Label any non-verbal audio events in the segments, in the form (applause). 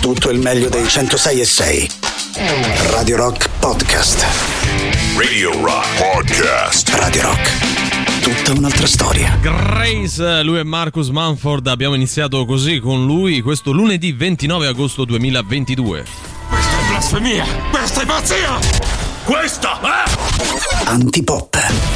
tutto il meglio dei 106 e 6. Radio Rock Podcast. Radio Rock Podcast. Radio Rock. Tutta un'altra storia. Grace, lui è Marcus Manford. Abbiamo iniziato così con lui questo lunedì 29 agosto 2022. Questa è blasfemia! Questa è pazzia! Questa è... Antipop.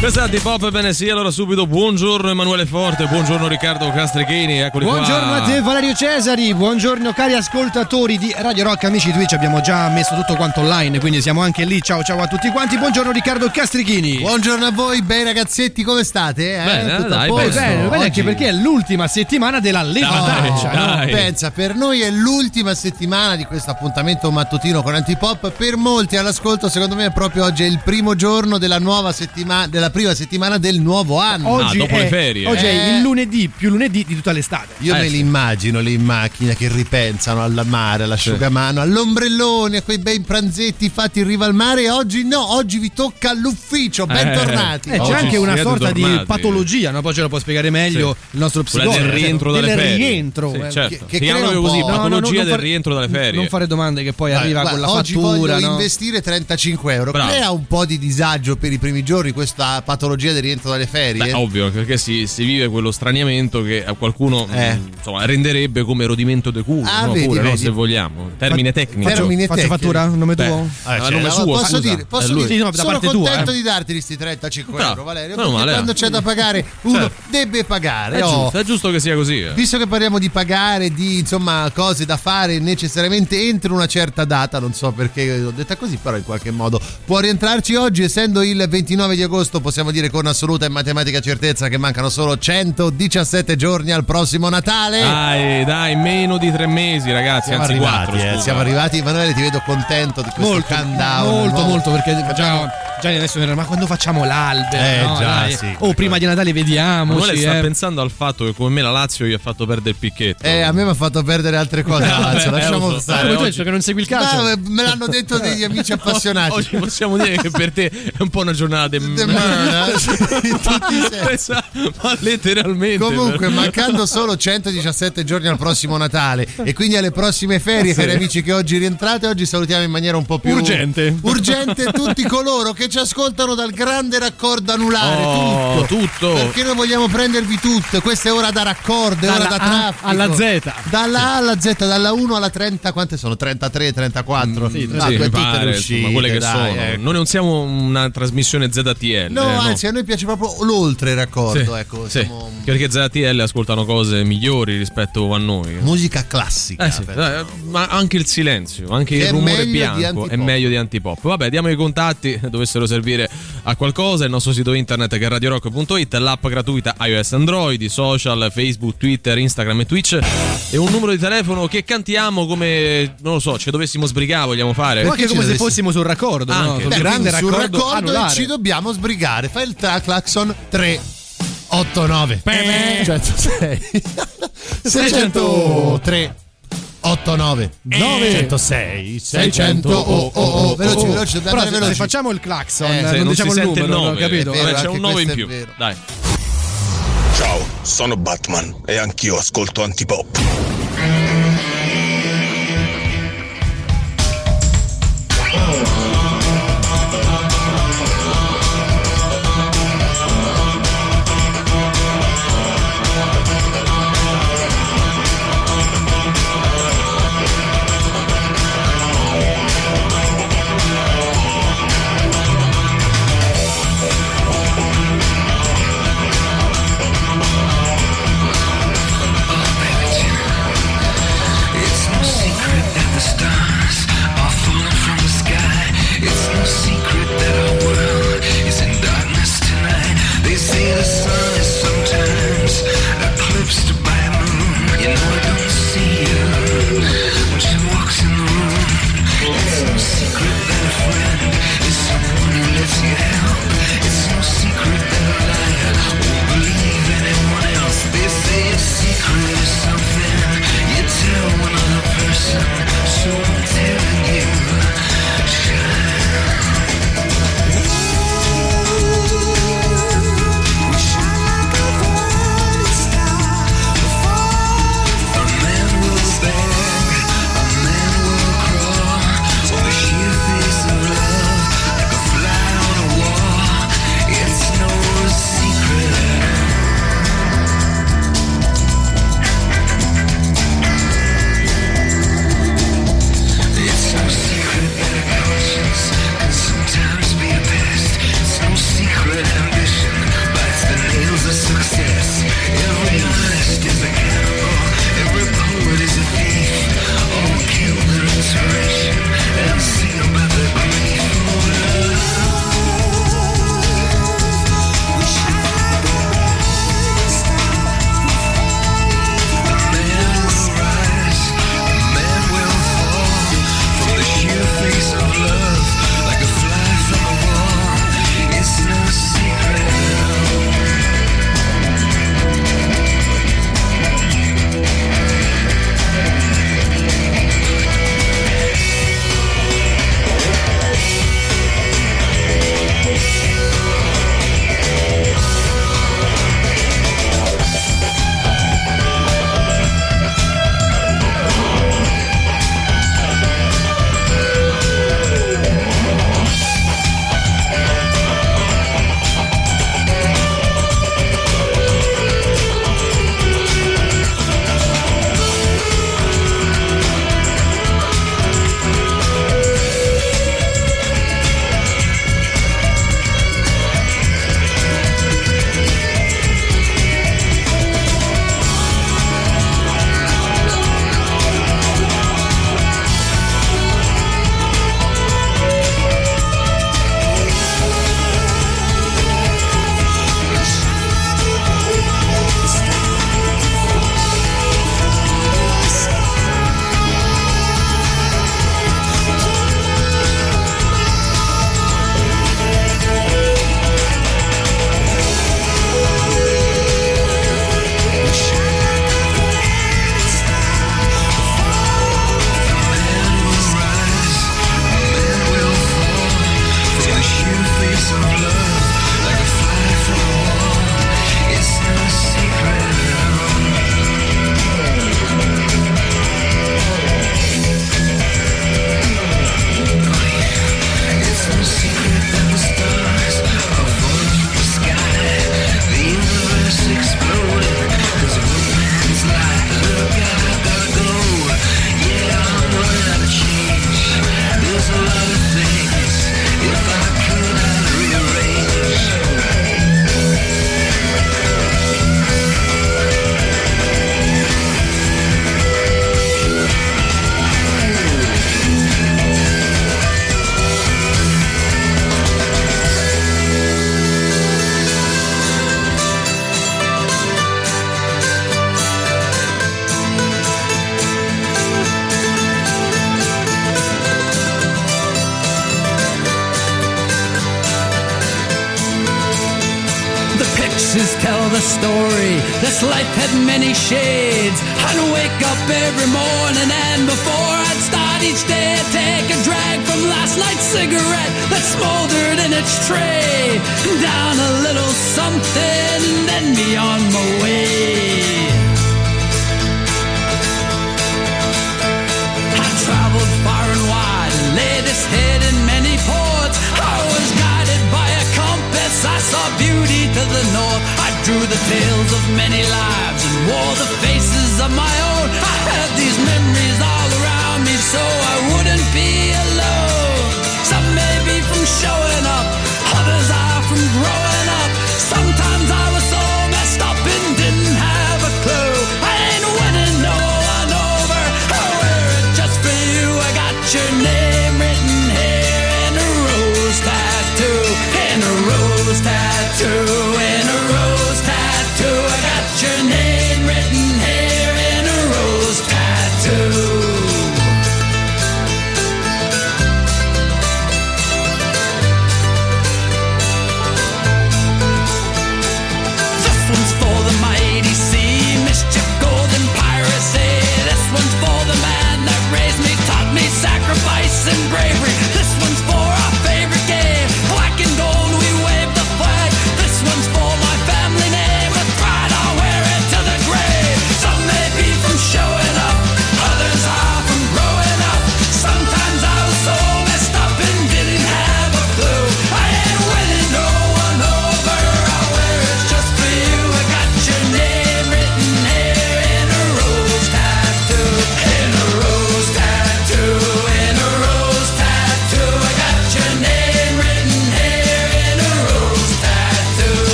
Questa è Antipop, bene sì, allora subito buongiorno Emanuele Forte, buongiorno Riccardo Castrichini, eccoli Buongiorno qua. a te Valerio Cesari, buongiorno cari ascoltatori di Radio Rock, amici Twitch, abbiamo già messo tutto quanto online, quindi siamo anche lì, ciao ciao a tutti quanti, buongiorno Riccardo Castrichini. Buongiorno a voi, bei ragazzetti, come state? Eh? Bene, Tutto dai, posto? Bene, bene, anche perché è l'ultima settimana della levataccia, no? dai. Pensa, per noi è l'ultima settimana di questo appuntamento mattutino con Antipop. Per molti all'ascolto, secondo me, proprio oggi è il primo giorno della nuova settimana, della prima settimana del nuovo anno. Oggi, dopo è, le ferie. oggi è Eh. il lunedì più lunedì di tutta l'estate. Io Eh, me sì. li immagino lì in macchina che ripensano al mare, all'asciugamano, all'ombrellone, a quei bei pranzetti fatti in riva al mare. E oggi no, oggi vi tocca all'ufficio. Bentornati. Eh, c'è anche una sorta di tornati. patologia, no? poi ce lo può spiegare meglio il nostro Quella psicologo. del rientro dalle del ferie. rientro. Sì, eh. certo. che- Che, crea un così, po'- No, no, patologia del fare- rientro dalle ferie. Non fare domande che poi arriva guarda, con la oggi fattura. voglio investire 35 euro. Crea un po' di disagio per i primi giorni questa patologia del rientro dalle ferie. Beh, ovvio, perché si, si vive quello straniamento che a qualcuno Eh. mh, insomma, renderebbe come rodimento de culo, Ah, no? vedi, Pure, no? vedi. se vogliamo. Termine tecnico. Faccio- Termine Faccio tecnico. fattura? Nome Beh, tuo? a cioè, nome allora, suo, posso scusa. dire, posso lui. dire Sì, no, da sono parte tua, contento eh. di darti questi 35 Bravo. euro, Valerio. Perché male, quando eh. c'è da pagare, uno Certo. deve pagare. È, Oh, giusto, è giusto che sia così. eh. Visto che parliamo di pagare, di insomma cose da fare necessariamente entro una certa data, non so perché l'ho detta così, però in qualche modo può rientrarci oggi, essendo il 29 di agosto, possiamo dire con assoluta e matematica certezza che mancano solo 117 giorni al prossimo Natale. Dai, dai, meno di tre mesi, ragazzi. siamo anzi, arrivati, quattro. eh, scusa. siamo arrivati. Emanuele, ti vedo contento di questo Molto, countdown. molto, nuovo. molto, perché già, Gianni adesso ma quando facciamo l'albero? Eh, no? già, Dai. sì. Oh, prima di Natale vediamoci. Emanuele sta eh. pensando al fatto che come me la Lazio gli ha fatto perdere il picchetto. Eh, a me mi ha fatto perdere altre cose. (laughs) Lazio, Eh, lasciamo so. stare. Come tu hai detto che non segui il calcio? No, eh, me l'hanno detto degli amici (laughs) appassionati. Oggi possiamo dire che per te è un po' una giornata di (laughs) De (laughs) tutti i sensi. Ma letteralmente. Comunque, per- mancando solo 117 giorni al prossimo Natale e quindi alle prossime ferie, cari amici che oggi rientrate, oggi salutiamo in maniera un po' più Urgente. urgente tutti coloro che ci ascoltano dal grande raccordo anulare. Oh, tutto. tutto. Perché noi vogliamo prendervi tutte. Questa è ora da raccordo, è ora Dalla da A traffico. alla Z. Dalla A alla Z, dalla 1 alla 30, quante sono? 33, 34? sì, Ah, Sì, mi tutte pare, le insomma, uscite, quelle che dai, sono. ecco. Noi non siamo una trasmissione ZTL. No, anzi, a noi piace proprio l'oltre raccordo. Sì, ecco, sì. siamo- Perché ZTL ascoltano cose migliori rispetto a noi. Musica classica. Eh sì, per- eh, ma anche il silenzio, anche Che il rumore bianco è meglio di antipop. Vabbè, diamo i contatti, dovessero servire a qualcosa, il nostro sito internet che è radiorock.it, l'app gratuita iOS Android, i social, Facebook, Twitter, Instagram e Twitch e un numero di telefono che cantiamo come, non lo so, ci dovessimo sbrigare, vogliamo fare. O anche come se dovessi- fossimo sul raccordo, no? Anche. Sul Beh, grande Quindi sul raccordo, raccordo e anulare. ci dobbiamo sbrigare. Fai il tra- clacson 3 8 9 106 603 8 9 906 600 oh oh oh veloci veloci dobbiamo Però andare se, se veloci. facciamo il clacson, Eh, non, non diciamo si il numero, il no, nove, capito? vero, vabbè, c'è un 9 in più. Dai. Ciao, sono Batman e anch'io ascolto Antipop.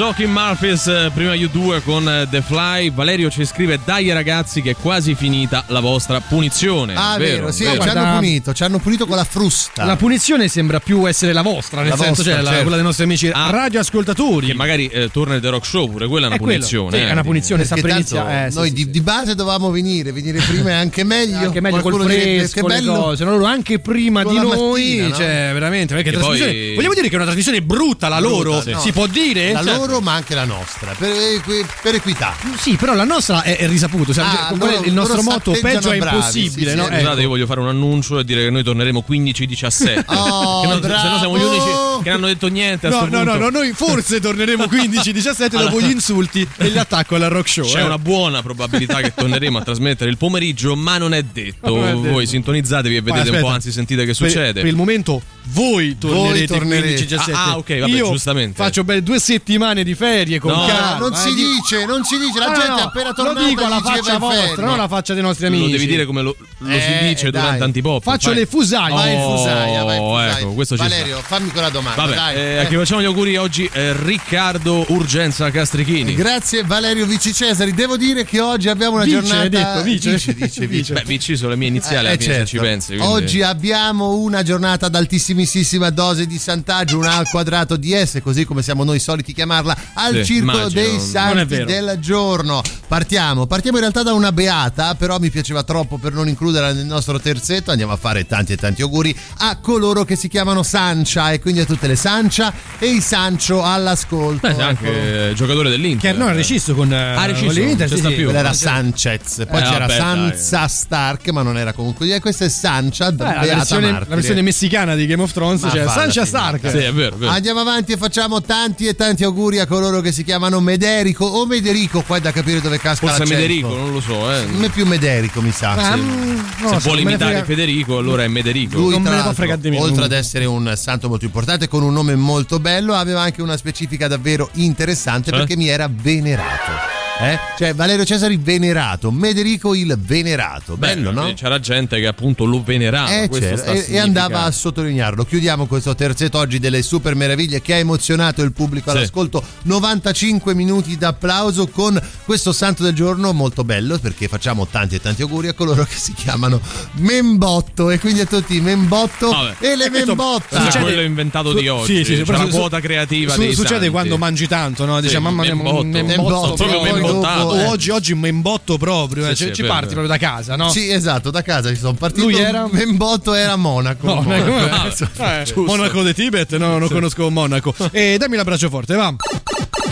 Joachim Murphys, eh, prima U2 con eh, The Fly. Valerio ci scrive: Dai ragazzi, che è quasi finita la vostra punizione. Ah, vero, vero sì, vero. ci hanno punito, ci hanno punito con la frusta. La punizione sembra più essere la vostra, nel la senso, vostra, cioè, certo. quella dei nostri amici ah, radioascoltatori. Che magari eh, torna il The Rock Show, pure quella è una è punizione. Quello, sì, eh, è una eh. punizione, sta eh, Noi sì, di, sì. di, base dovevamo venire, venire prima è anche meglio. Anche meglio col fresco, che bello. Cose, loro anche prima di noi, mattina, cioè, no? cioè, veramente. Vogliamo dire che è una trasmissione brutta la loro? Si può dire? La cioè, loro ma anche la nostra. Per, equi- per equità. Sì, però la nostra è, è risaputo. Siamo- Ah, qual è loro- il nostro loro motto peggio è bravi, impossibile, sì, no? sì, Ecco. Scusate, io voglio fare un annuncio e dire che noi torneremo 15-17. (laughs) Oh, se no siamo gli bravo! Che non hanno detto niente. A No, sto no, no, punto. no, noi forse torneremo 15-17 dopo gli insulti e l'attacco alla rock show. C'è eh. una buona probabilità che torneremo a trasmettere il pomeriggio, ma non è detto. Non è detto. Voi sintonizzatevi e vedete un aspetta. po', anzi sentite che Per- succede. Per, il momento voi tornerete, tornerete. 15-17. Ah, ah, ok, vabbè, Io giustamente. faccio belle due settimane di ferie con No, calma. non si eh, di- dice, non si dice. La No, gente no, è appena Lo tornata dico alla faccia vostra, non alla faccia dei nostri amici. Lo devi dire come lo, lo Eh, si dice dai. durante Antipop. Faccio Fai- le fusaie. Vai in Oh, fusaia, vai in fusaia. ecco, questo. Valerio, fammi quella domanda. Vabbè, dai. eh, a chi facciamo gli auguri oggi è Riccardo Urgenza Castrichini. Grazie Valerio Vici Cesari. Devo dire che oggi abbiamo una Vice, giornata. detto, vice. dice, dice, vice. Beh, Vici sono le mie iniziali, Eh, certo. ci pensi. quindi- Oggi abbiamo una giornata ad altissimissima dose di santaggio, una al quadrato di S, così come siamo noi soliti chiamarla, al Sì, circo immagino. dei santi del giorno. Partiamo, partiamo in realtà da una beata, però mi piaceva troppo per non includerla nel nostro terzetto. Andiamo a fare tanti e tanti auguri a coloro che si chiamano Sancia e quindi a tutte le Sancia e i Sancio all'ascolto. Beh, sei anche eh, giocatore dell'Inter. Che no, ha reciso con, eh, Ha reciso, con l'Inter, non sì, sì. più. Era Sanchez, poi Eh, c'era vabbè, Sansa Stark, ma non era comunque. eh, Questa è Sancha, Beh, la, versione, la versione messicana di Game of Thrones, Ma cioè finita. Stark. Sì, è vero, è vero. Andiamo avanti e facciamo tanti e tanti auguri a coloro che si chiamano Mederico o Mederico, qua è da capire dove casca Forse l'accento. Mederico, non lo so. Eh. A me più Mederico mi sa. Ah, sì. non lo Se so, vuole imitare frega- Federico, allora è Mederico. Lui, Non me ne può fregare di me, oltre ad essere un santo molto importante, con un nome molto bello, aveva anche una specifica davvero interessante Cioè? perché mi era venerato. Eh? Cioè, Valerio Cesari venerato, Mederico il venerato. Beh, Bello, no? C'era gente che appunto lo venerava. Eh, a e, e andava a sottolinearlo. Chiudiamo questo terzetto oggi delle super meraviglie che ha emozionato il pubblico Sì. all'ascolto. 95 minuti d'applauso con questo santo del giorno molto bello perché facciamo tanti e tanti auguri a coloro che si chiamano Membotto e quindi a tutti Membotto Vabbè. e le E questo- Membotte. Questo è Succede- quello inventato di oggi. sì, sì, sì, C'è su- quota creativa su- dei Succede santi. quando mangi tanto, no? Dice Sì, mamma mia, membotto. membotto, Membotto, proprio poi membottato. dopo, O eh. oggi, oggi un membotto proprio, eh, Sì, cioè, sì, ci parti proprio da casa, no? Sì, esatto, da casa ci sono partito. Lui era- (laughs) Membotto era Monaco. No, Monaco. come- eh, Monaco di Tibet? No, non conosco Monaco. (laughs) E dammi l'abbraccio forte, va.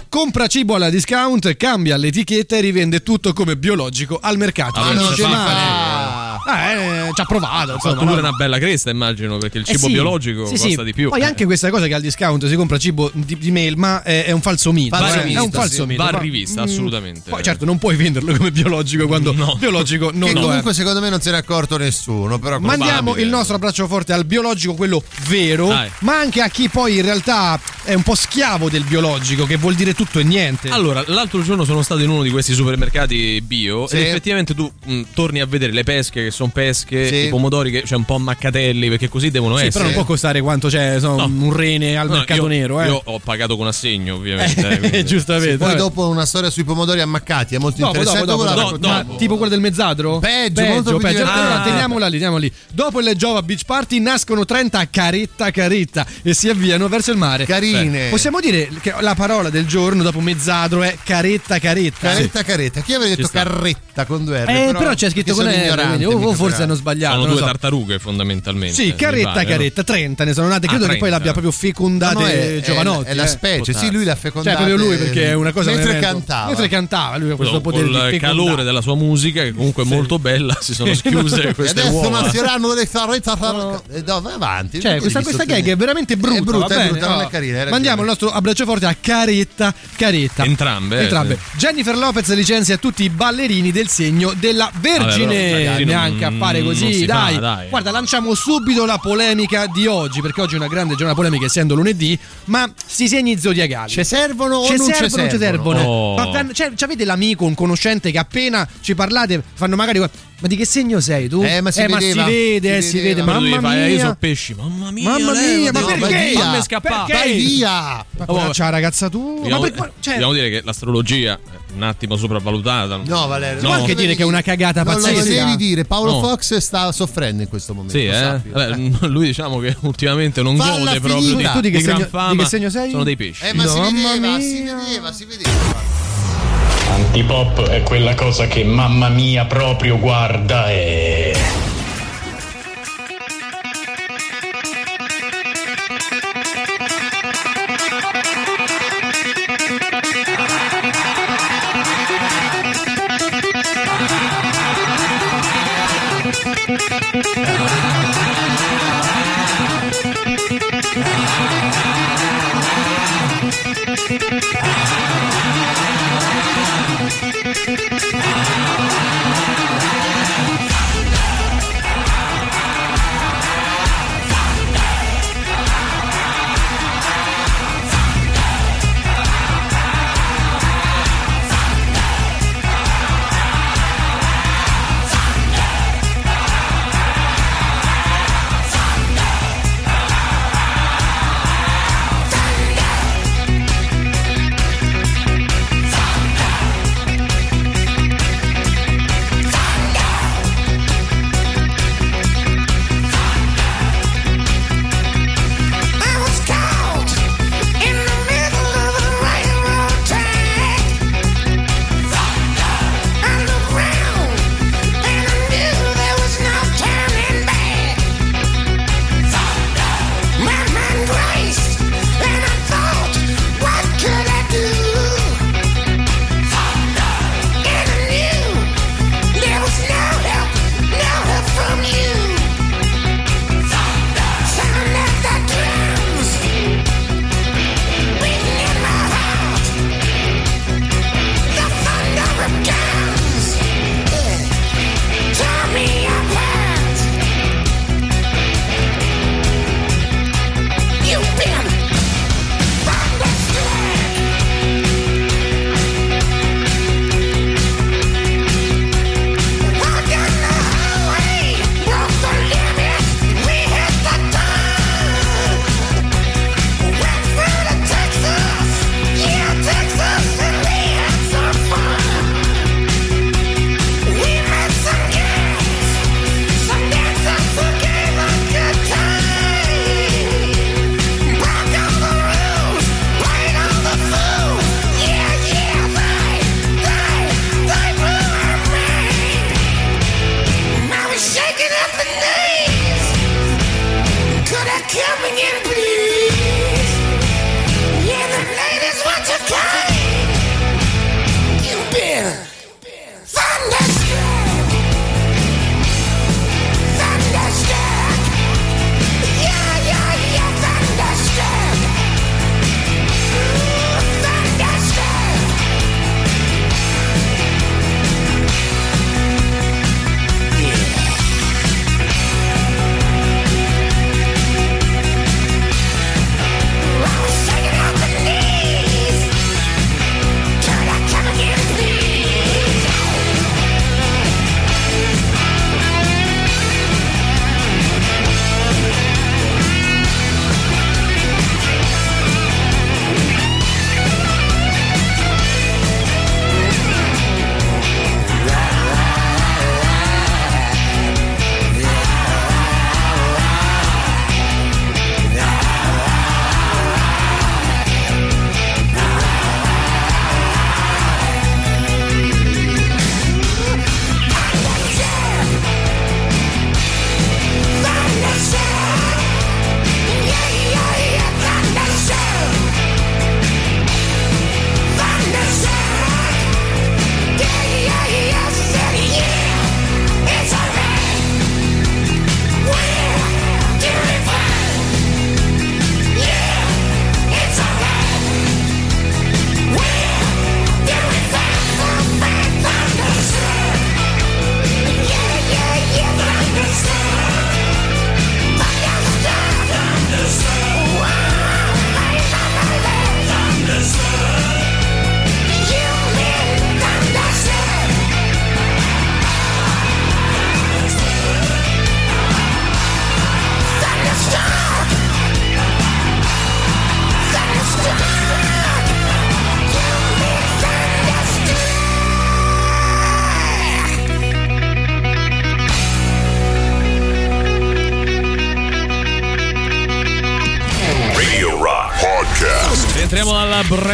Compra cibo alla discount, cambia l'etichetta e rivende tutto come biologico al mercato. Ah, Non c'è male. Ah, eh, ci ha provato. Ha Insomma, fatto pure no? una bella cresta, immagino, perché il Eh cibo sì, biologico sì, costa sì. di più. Poi anche questa cosa che al discount si compra cibo di, di melma è, è un falso mito. Falso eh, mito, è un sì. falso mito. Va ma- rivista, mm, assolutamente. Poi certo non puoi venderlo come biologico quando No. biologico non Che lo è. comunque secondo me non se ne è accorto nessuno. Però Mandiamo il nostro abbraccio forte al biologico, quello vero, Dai. ma anche a chi poi in realtà è un po' schiavo del biologico, che vuol dire tutto e niente. Allora, l'altro giorno sono stato in uno di questi supermercati bio Sì. ed effettivamente tu mh, torni a vedere le pesche che sono pesche, Sì. i pomodori che c'è un po' ammaccatelli perché così devono Sì, essere. però non può costare quanto c'è so, No. un rene al No, mercato io- nero, eh. Io ho pagato con assegno, ovviamente. eh, (laughs) quindi- Giustamente. Poi vabbè. dopo una storia sui pomodori ammaccati è molto Dopo, dopo, interessante. dopo, dopo. raccontiamo? dopo. Ma tipo quella del mezzadro? Peggio, molto più peggio. divertente. Allora, teniamola lì, teniamola lì. Dopo le Jova Beach Party nascono 30 caretta caretta e si avviano verso il mare. Carine. Possiamo dire che la parola del giorno dopo mezzadro è caretta caretta. Caretta caretta. Chi avrebbe detto carretta con due R? Eh, però, c'è scritto con sono R, quindi, o- mica o forse per hanno sbagliato. Sono non due so. tartarughe fondamentalmente. Sì, caretta pare, caretta, 30 ne sono nate. Credo Ah, che poi 30. l'abbia proprio fecondate No, no, è, Giovanotti. è la eh. specie, Può sì, lui l'ha fecondata. Cioè, proprio lui perché è una cosa Mentre cantava. Mentre cantava, lui ha questo potere di il fecondare. calore della sua musica, che comunque è molto bella, si sono (laughs) schiuse E queste adesso uova. nasceranno delle caretta. E dove avanti? Cioè, questa, questa gag è veramente brutta. È brutta, è brutta, non No. è carina. Mandiamo il nostro abbraccio forte a Caretta. Caretta. Entrambe, eh, Entrambe. Jennifer Lopez licenzia tutti i ballerini del segno della Vergine. Vabbè, però, ragazzi, Neanche non- a fare così, si fa, dai. dai. Guarda, lanciamo subito la polemica di oggi, perché oggi è una grande giornata polemica, essendo lunedì. Ma sti segni zodiacali. Ci servono o Ci non ci servono o non ci servono? Oh. Ma fanno- cioè, avete l'amico, un conoscente che appena ci parlate fanno magari. Ma di che segno sei tu? Eh, ma si vedeva, si vede, eh, si si vedeva. vede. Mamma eh, io mia. so pesci. Mamma mia, Mamma mia, ma perché? vai via. Fammi scappare. Vai via! Ma Oh, poraccia la ragazza tu. Ma Dobbiamo, per- ma- cioè, dobbiamo dire che l'astrologia è un attimo sopravvalutata. No, Valerio. No. anche dire che è una cagata Non lo pazzesca. devi dire. Paolo No. Fox sta soffrendo in questo momento. Sì, eh? Vabbè, (laughs) lui diciamo che ultimamente non Falla gode proprio di. Tu di che di gran segno- fama. di che segno sei? Sono dei pesci. Eh, ma si Mamma vedeva, mia. si vedeva, si vedeva. Antipop è quella cosa che mamma mia proprio guarda e... Música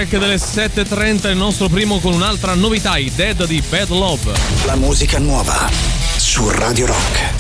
break delle 7.30 il nostro primo con un'altra novità, i Dead di Bad Love. La musica nuova su Radio Rock.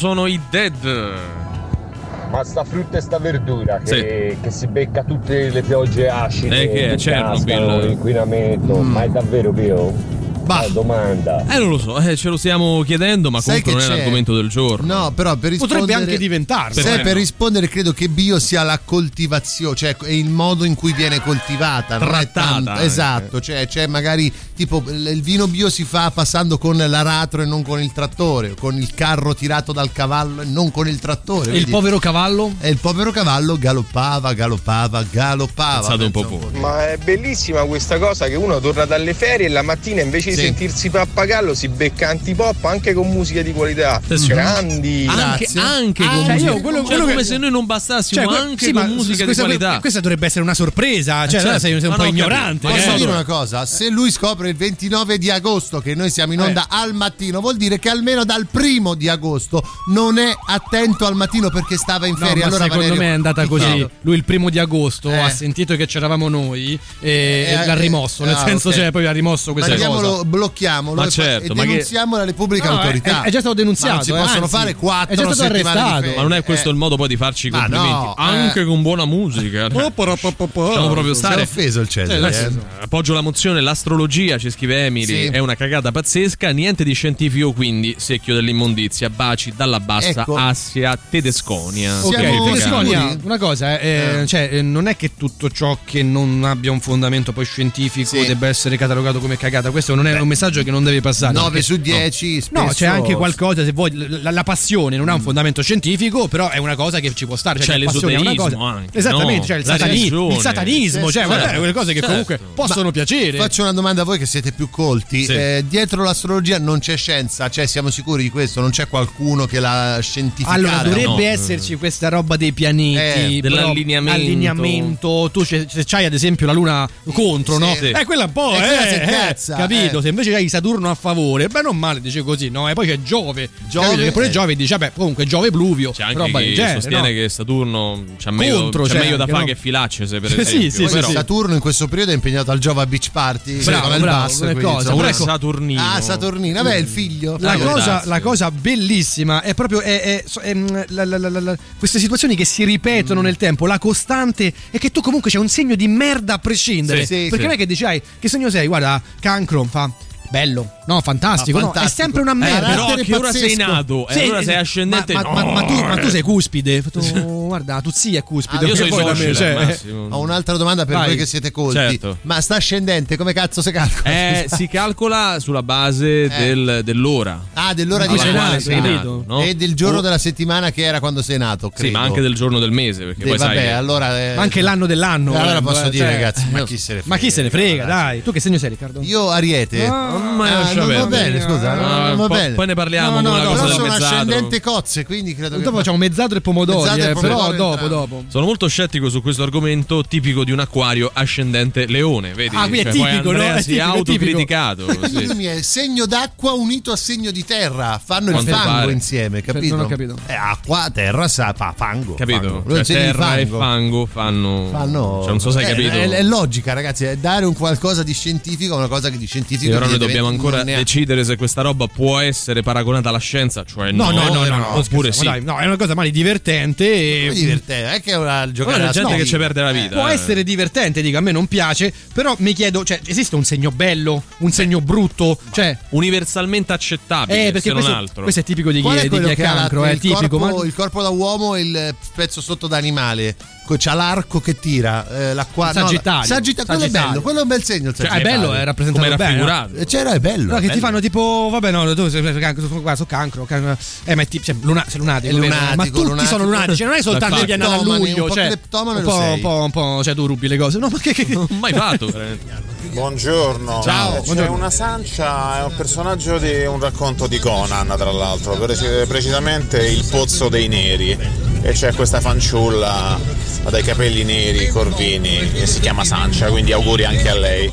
sono i Dead. Ma sta frutta e sta verdura che, sì. che si becca tutte le piogge acide. E che è Chernobyl. L'inquinamento, mm. ma è davvero vero? Bah. domanda. Eh, non lo so, eh, ce lo stiamo chiedendo, ma Sai comunque non c'è? è l'argomento del giorno. No, però per rispondere. Potrebbe anche diventare. Per, eh. per rispondere, credo che bio sia la coltivazione, cioè è il modo in cui viene coltivata. Trattata. Tanto, esatto, cioè c'è cioè magari tipo il il vino bio si fa passando con l'aratro e non con il trattore, con il carro tirato dal cavallo e non con il trattore. E il vedi? povero cavallo? E il povero cavallo galoppava, galoppava, galoppava. Un po' poco. Ma è bellissima questa cosa che uno torna dalle ferie e la mattina invece Sì. di sentirsi pappagallo si becca antipop anche con musica di qualità. sì. Grandi. Anche, Grazie. anche Ah, con cioè, musica. io quello- Cioè, quello come che- se noi non bastassimo que- anche sì, con musica questa, di qualità. Questa dovrebbe essere una sorpresa. Cioè, certo. allora sei, sei un po' no, ignorante. Ma Posso eh. dire una cosa? Se lui scopre il 29 di agosto che noi siamo in onda al mattino, vuol dire che almeno dal primo di agosto non è attento al mattino perché stava in No, ferie. ma allora secondo Valerio, me è andata così. chiedo. Lui il primo di agosto Eh. ha sentito che c'eravamo noi e, Eh, e l'ha eh, rimosso. Nel ah, senso, ok. cioè, poi ha rimosso questa Mandiamolo, cosa. blocchiamolo Ma e certo, e ma che- denunziamo alle pubbliche No, autorità. è- è già stato denunziato, Ma non si eh, possono anzi, fare quattro è già stato settimane arrestato. Ma non è questo Eh. il modo poi di farci i Ma complimenti? no, eh. anche con buona musica. Lasciamo proprio Si è stare. offeso il Cesare. Eh, eh. Appoggio la mozione, l'astrologia, ci scrive Emily, Sì. è una cagata pazzesca, niente di scientifico quindi, secchio dell'immondizia, baci dalla bassa Ecco. Assia Tedesconia. Siamo Ok? Tedesconia, una cosa, eh, Eh. cioè, eh, non è che tutto ciò che non abbia un fondamento poi scientifico Sì. debba essere catalogato come cagata. Questo non è un messaggio che non deve passare. 9 perché- su 10 spesso No, c'è anche qualcosa, se vuoi, la, la passione non ha un fondamento scientifico, però è una cosa che ci può stare. Cioè, C'è la passione è una l'esoterismo cosa- anche, Esattamente, no? cioè il, satani- il satanismo, Sì, cioè, sì, guardate, certo. quelle cose che Certo. comunque possono piacere. Faccio una domanda a voi che siete più colti. Sì. Eh, dietro l'astrologia non c'è scienza, cioè siamo sicuri di questo? Non c'è qualcuno che l'ha scientificata? Allora, dovrebbe no. esserci questa roba dei pianeti, Eh, dell'allineamento. allineamento. Tu c'è- se c'hai ad esempio la luna contro, Sì. no? Sì. Eh, quella un po', eh, si eh, capito? eh. Se invece hai Saturno a favore, beh, non male, dice così, no? E poi c'è Giove, Giove? Che pure eh. Giove dice, vabbè, comunque Giove pluvio, C'è anche roba del chi genere. sostiene no? che Saturno c'ha meglio, Contro, c'ha cioè, meglio da fare no. che Filaccese, per Sì, esempio. sì, Poi però, Saturno in questo periodo è impegnato al Jova Beach Party Bravo, il bravo, come quindi, cosa. Oppure Ecco. Saturnino. Ah, Saturnino, vabbè, il figlio. La Può cosa, la cosa bellissima è proprio è- è- è, mm, la- la- queste situazioni che si Mm. ripetono nel tempo. La costante è che tu comunque c'è un segno di merda a prescindere. Sì, sì, perché sì. non è che dici, "Ai, che segno sei? Guarda, cancro fa. Bello, no, fantastico. Ah, no, è fantastico. sempre una Eh, merda. però a carattere che ora sei nato? E Sì, allora sei eh, ascendente? Ma, ma- no. ma- ma tu, ma tu sei cuspide. Ho (laughs) detto, guarda, tu sì è cuspide. Ah, Io sono isocile, cioè. Ho un'altra domanda per Vai. voi che siete colti. Certo. Ma sta ascendente, come cazzo si calcola? Eh, si calcola sulla base del- dell'ora. Ah, dell'ora di quale nato, sei capito? nato, no? E del giorno O- della settimana che era quando sei nato, credo. Sì, ma anche del giorno del mese, perché Eh, poi vabbè, sai che- allora eh, Ma anche l'anno dell'anno. Allora posso eh, dire, cioè, ragazzi, ma eh, chi se ne Ma chi se ne frega, dai. Tu che segno sei, Riccardo? Io Ariete. Ah, ma Ah, lascia non va bene, scusa, Ah, non va poi- bene. Poi ne parliamo No, no, una no, cosa Però da sono ascendente cozze, quindi credo che Dopo facciamo mezzadro e pomodori, e eh, però pomodori, dopo, entrambi. dopo. Sono molto scettico su questo argomento, tipico di un acquario ascendente leone, vedi? Ah, è Cioè, poi tipico, no? È si è tipico, è tipico. autocriticato. sì. Lui è segno d'acqua unito a segno di terra, fanno il Quanto fango pare. insieme, capito? non ho capito. Eh, acqua, terra, sa, fa, fango. Capito? fango. È Cioè, terra e fango. fango fanno. Fanno- Cioè, non so se hai Eh, capito. È, è logica, ragazzi, è dare un qualcosa di scientifico a una cosa che di Sì, scientifico però noi dobbiamo ancora ha. decidere se questa roba può essere paragonata alla scienza, cioè No, no, no, no, no, no, oppure sì. dai, no, è una cosa male divertente e È divertente, è che è una giocare c'è gente che ci perde la vita. Può eh. essere divertente, dico, a me non piace, però mi chiedo, cioè, esiste un segno bello, un segno brutto? Cioè, universalmente accettabile, eh, perché se non questo, altro. questo è tipico di chi, è di chi quello è cancro, è il, tipico, corpo, ma il corpo da uomo e il pezzo sotto da animale? C'ha l'arco che tira, eh, l'acqua. no, Sagittario. Sagittario, quello è Sagittario. bello, quello è un bel segno. cioè, è Sagittario. bello, è rappresentato come bene. Eh, C'era, è bello. No, che bello. ti fanno tipo, vabbè, no, tu sei qua, sono cancro, cancro. Eh, ma è tipo, cioè, luna, sei lunatico, lunatico, ma tutti lunatico. sono lunatici, cioè, non è soltanto che viene a luglio, un po' cioè, un po', sei. un po', un po', cioè, tu rubi le cose. No, ma che, che- Non ho mai fatto. (laughs) veramente. Buongiorno, Ciao, c'è una sancia, è un personaggio di un racconto di Conan, tra l'altro, preci- precisamente il pozzo dei neri. E c'è questa fanciulla dai capelli neri, corvini, che si chiama Sancia, quindi auguri anche a lei.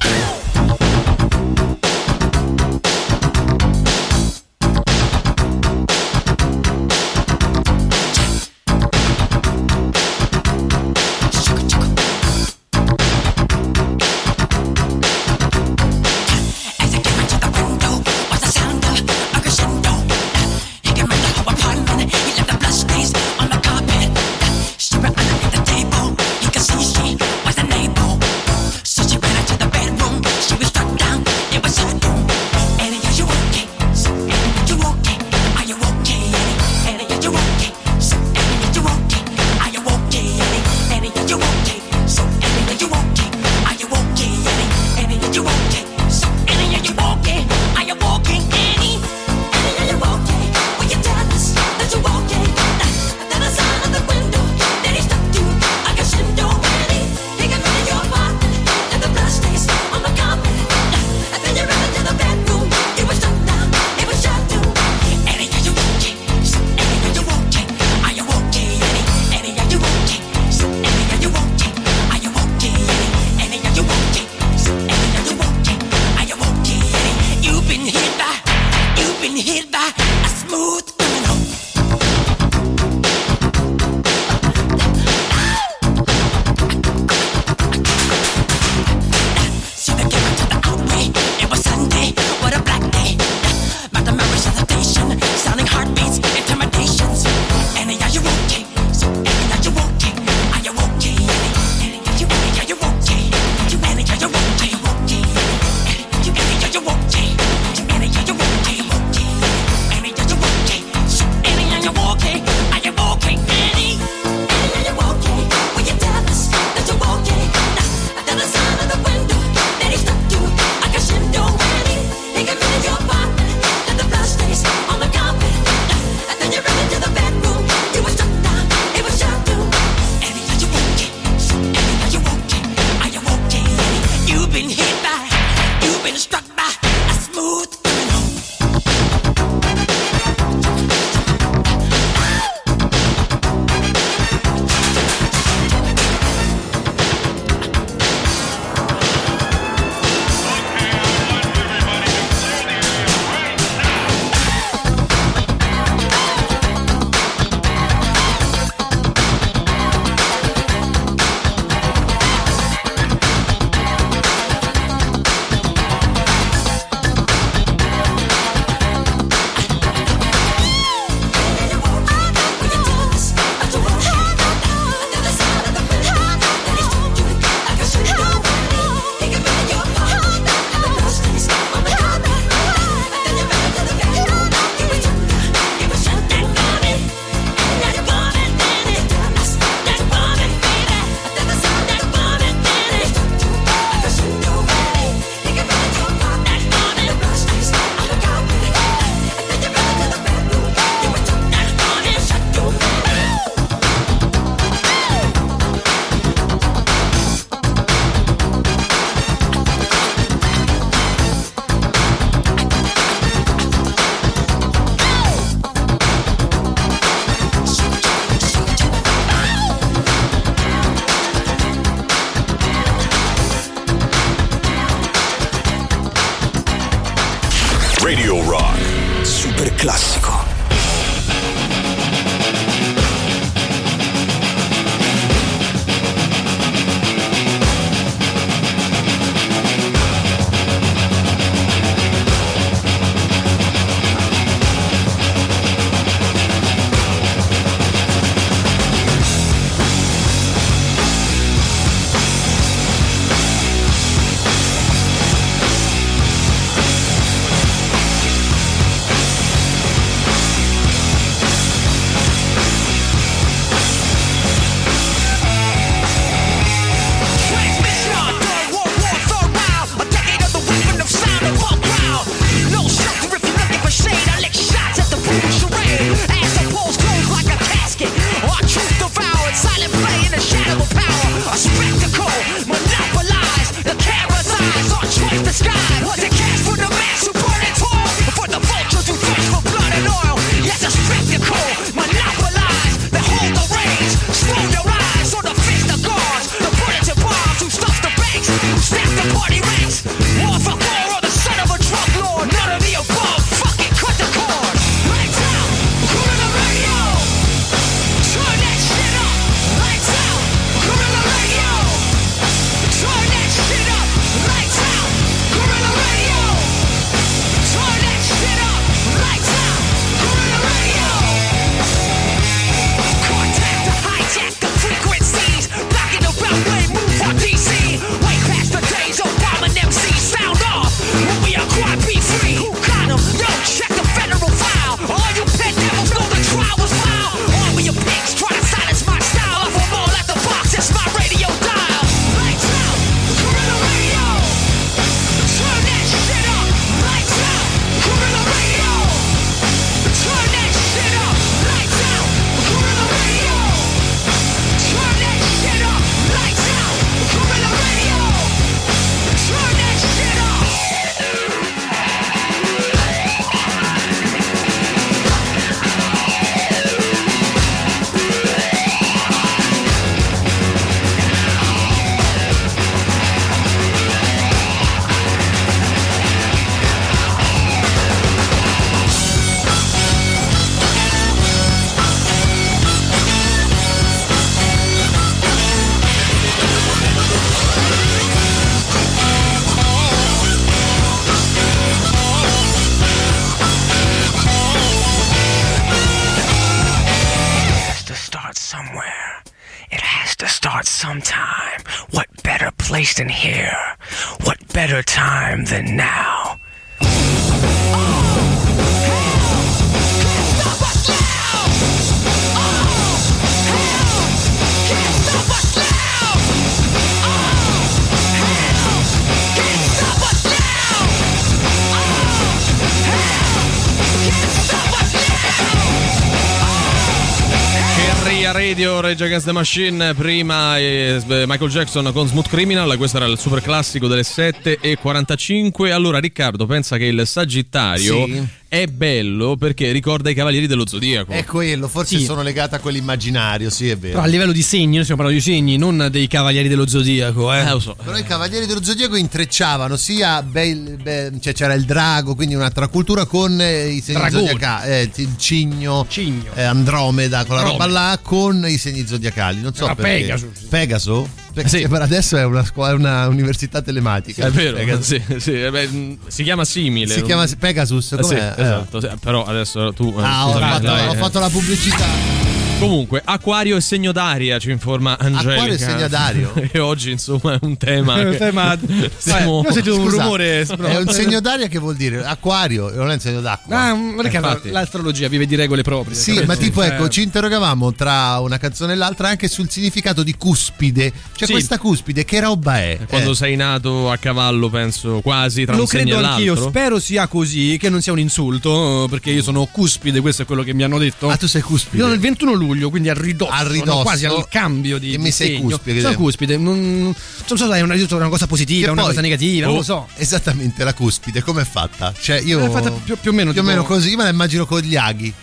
The Machine, prima eh, Michael Jackson con Smooth Criminal, questo era il super classico delle 7.45. Allora Riccardo pensa che il Sagittario Sì. È bello perché ricorda i Cavalieri dello Zodiaco. È quello, forse Sì. sono legata a quell'immaginario, sì, è vero. Però a livello di segni, noi stiamo parlando di segni, non dei cavalieri dello zodiaco, eh. Eh, lo so. Però i cavalieri dello zodiaco intrecciavano sia bel- be- cioè c'era il drago, quindi un'altra cultura con eh, i segni Dragone. zodiacali, eh, il cigno, Cigno. eh, Andromeda, con la roba là con i segni zodiacali. Non so Era perché. Pegaso. Pegaso? Perché Sì. per adesso è una, scuola, è una università telematica. È vero, sì, sì, eh beh, si chiama simile. Si chiama Pegasus, Eh, sì, com'è? Eh. esatto, sì, però adesso tu... eh, Ah, ho fatto, ho eh. fatto la pubblicità. Comunque, Acquario e segno d'aria, ci informa Angelica. Acquario e segno d'ario? (laughs) e oggi, insomma, è un tema. (laughs) (laughs) È un tema- Stiamo- Io ho sentito un Scusa, rumore. È un segno d'aria che vuol dire acquario, non è un segno d'acqua. Ah, perché Infatti. l'astrologia vive di regole proprie. Sì, capito? ma tipo Eh, ecco, ci interrogavamo tra una canzone e l'altra anche sul significato di cuspide. Cioè Sì. questa cuspide che roba è? Quando Eh, sei nato a cavallo, penso quasi tra Lo un segno credo anch'io, spero sia così, che non sia un insulto, perché io sono cuspide, questo è quello che mi hanno detto. Ah, tu sei cuspide. Io il 21 luglio, quindi al ridosso, no, ridosso. quasi al cambio di E mi sei segno. cuspide. Sono cuspide, non, non so se è una, una cosa positiva, Che una cosa negativa, non Oh, lo so. Esattamente, la cuspide, com'è fatta? Cioè io È fatta più- più o meno più o meno così, ma la immagino con gli aghi.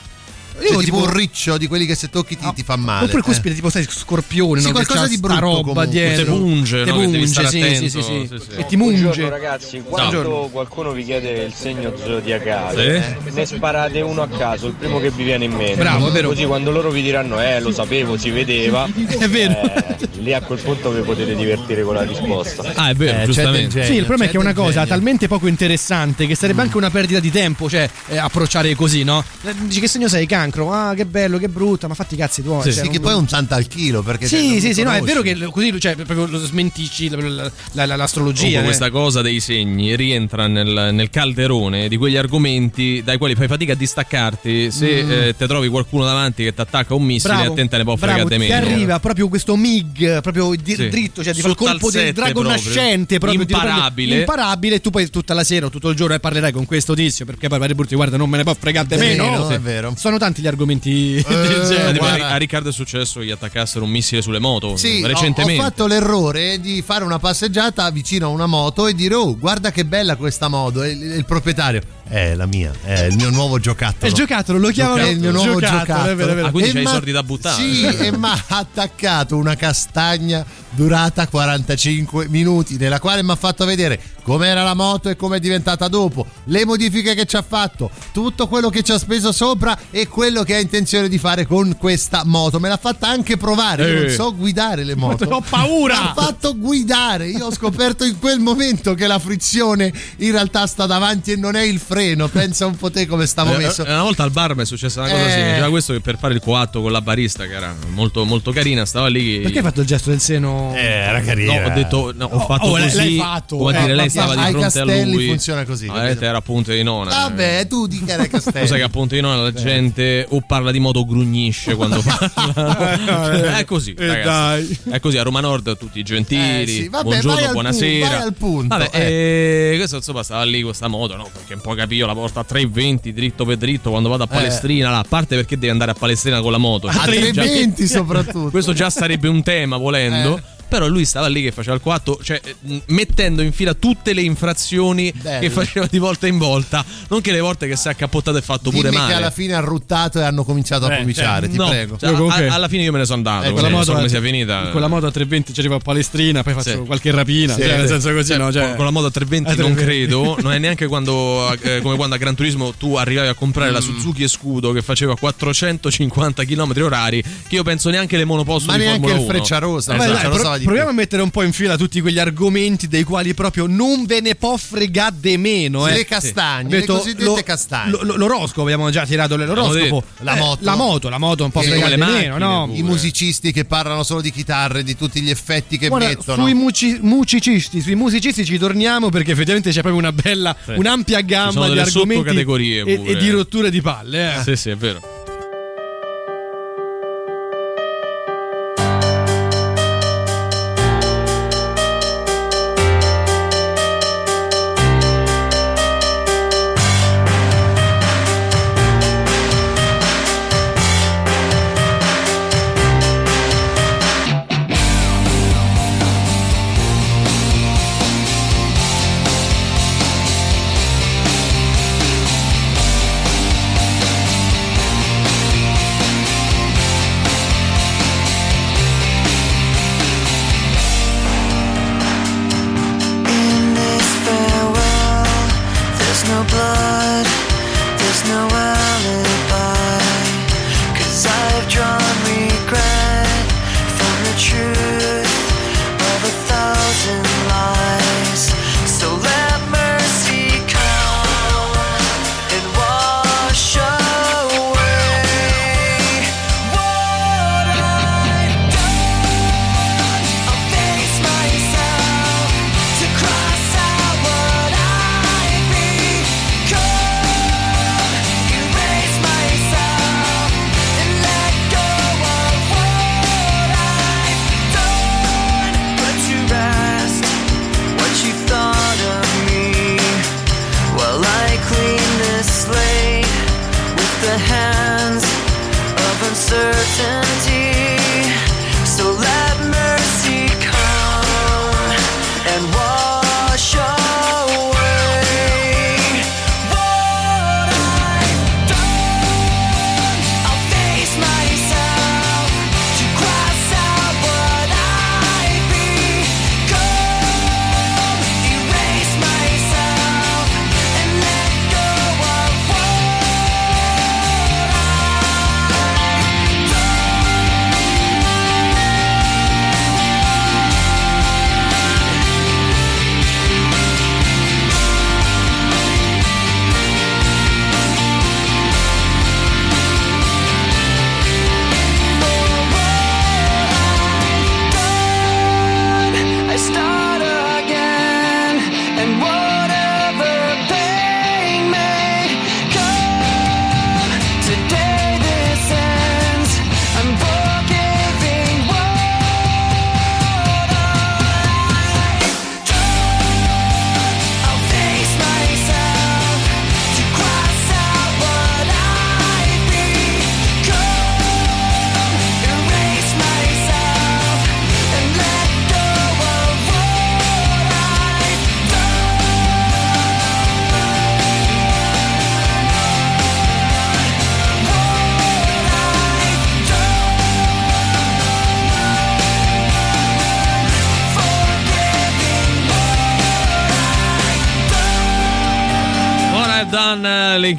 Cioè, tipo, tipo- un riccio di quelli che se tocchi ti, ti fa male. Oppure eh. cuspide, tipo, sai, scorpione, Sì, no? Qualcosa di brutto roba comunque. dietro. Te punge, Te no? Stare sì, attento, sì, sì, sì. sì, sì. E ti munge. Buongiorno ragazzi, quando Buongiorno. qualcuno vi chiede il segno zodiacale, Sì. eh, ne sparate uno a caso, il primo che vi viene in mente. Bravo, è vero. Così quando loro vi diranno, eh, lo sapevo, si vedeva, (laughs) È vero. eh, lì a quel punto vi potete divertire con la risposta. Ah, è vero, Eh, giustamente. genio, Sì, il problema è che è una cosa talmente poco interessante che sarebbe anche una perdita di tempo, cioè eh, approcciare così, no? Eh, Dici che segno sei? Cancro? Ah, che bello, che brutta, ma fatti i cazzi tuoi. Sì, cioè, Sì, che non- poi è un santa al chilo perché Sì, non sì, sì, no, è vero che così cioè, proprio lo smentisci la- la- la- la- l'astrologia. Eh. questa cosa dei segni rientra nel, nel calderone di quegli argomenti dai quali fai fatica a distaccarti se eh, te trovi qualcuno davanti che ti attacca un missile a te te ne può fregare di ti meno. arriva proprio questo MIG, proprio di- Sì. dritto, cioè ti fa il colpo del drago proprio. nascente, proprio ti Imparabile. imparabile, e tu poi tutta la sera o tutto il giorno parlerai con questo tizio perché poi pare brutti, guarda, non me ne può fregare di Di meno. meno, Sì. è vero. Sono tanti gli argomenti (laughs) del Eh, genere. tipo, guarda. a Riccardo è successo che gli attaccassero un missile sulle moto Sì, ho- recentemente. ho fatto l'errore di fare una passeggiata vicino a una moto e dire "Oh, guarda che bella questa moto". E il, il proprietario "È la mia, è il mio nuovo È giocattolo". il giocattolo, lo chiamano È il mio nuovo giocattolo. è vero, è vero. Ah, quindi E c'hai i m'ha- soldi da buttare. Sì, e mi ha attaccato una castagna durata 45 minuti, nella quale mi ha fatto vedere com'era la moto e come è diventata dopo, le modifiche che ci ha fatto, tutto quello che ci ha speso sopra e quello che ha intenzione di fare con questa moto. Me l'ha fatta anche provare, io Eh. non so guidare le moto. (laughs) Ho paura! Mi ha fatto guidare. Io ho scoperto in quel momento che la frizione in realtà sta davanti e non è il freno. Pensa un po' te come stavo Eh, messo. eh, Una volta al bar mi è successa una cosa Eh. simile. C'era questo che per fare il coatto con la barista, che era molto, molto carina, stava lì. Perché hai fatto il gesto del seno? Eh, era No, carina. ho detto, no, ho Oh, fatto oh, così. l'hai fatto. Come Eh, dire, lei stava di fronte a lui. funziona così, No, vedete, era a Ponte di Nona. Vabbè, tu di che era Tu sai Castelli. che a Ponte di Nona la gente o parla di modo o grugnisce quando (laughs) parla. è così, Eh, ragazzi. È così, a Roma Nord tutti gentili. Eh, sì, vabbè, buongiorno, buonasera. punto, al punto, Vabbè, eh. eh, questo insomma stava lì questa moto, no? Perché un po' capivo la porta a 320 dritto per dritto quando vado a Palestrina, là, a parte perché devi andare a Palestrina con la moto. A Cioè, già- 320 soprattutto. questo già sarebbe un tema volendo. Eh. Però lui stava lì che faceva il 4, cioè eh, mettendo in fila tutte le infrazioni Bello. che faceva di volta in volta, non che le volte che si è accappottato e fatto pure Dimmi male. che alla fine ha ruttato e hanno cominciato a Eh, pomiciare, ti no, prego. cioè, Io comunque- a- alla fine io me ne sono andato, Eh, non quella so moto come sia finita. Con la moto a 320 ci arrivo a Palestrina, poi faccio Sì. qualche rapina. Sì. cioè, nel senso così, no? Cioè, con, con la moto a 320 a non 320. credo, non è neanche quando, eh, come quando a Gran Turismo tu arrivavi a comprare Mm. la Suzuki e Scudo che faceva 450 km orari, che io penso neanche le monoposto Ma di neanche Formula il 1. Frecciarossa, Vabbè, Esatto, dai, pro- proviamo più. a mettere un po' in fila tutti quegli argomenti dei quali proprio non ve ne può fregare de meno. Eh. Le castagne, detto, le cosiddette lo- castagne. lo- lo- l'oroscopo, abbiamo già tirato l'oroscopo. La Eh, moto. La moto, la moto un po' fregare meno, no? I musicisti che parlano solo di chitarre, di tutti gli effetti che Guarda, mettono. sui muci- musicisti, sui musicisti ci torniamo perché effettivamente c'è proprio una bella, Sì. un'ampia gamma di argomenti e, e di rotture di palle. Eh. Sì, sì, è vero.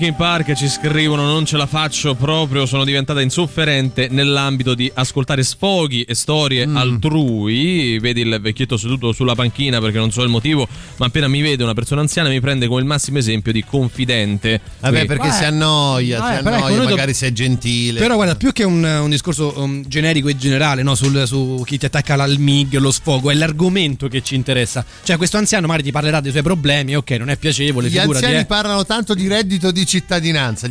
Linkin Park ci scrivono non ce la faccio proprio sono diventata insofferente nell'ambito di ascoltare sfoghi e storie Mm. altrui vedi il vecchietto seduto sulla panchina perché non so il motivo ma appena mi vede una persona anziana mi prende come il massimo esempio di confidente Vabbè, Quindi- perché si annoia, Vabbè, si però ecco, annoia, noi do- magari sei gentile. Però guarda, più che un, un discorso um, generico e generale no, sul- su chi ti attacca al MIG, lo sfogo, è l'argomento che ci interessa. Cioè, questo anziano magari ti parlerà dei suoi problemi, ok, non è piacevole, Gli figurati. anziani eh. parlano tanto di reddito di cittadinanza.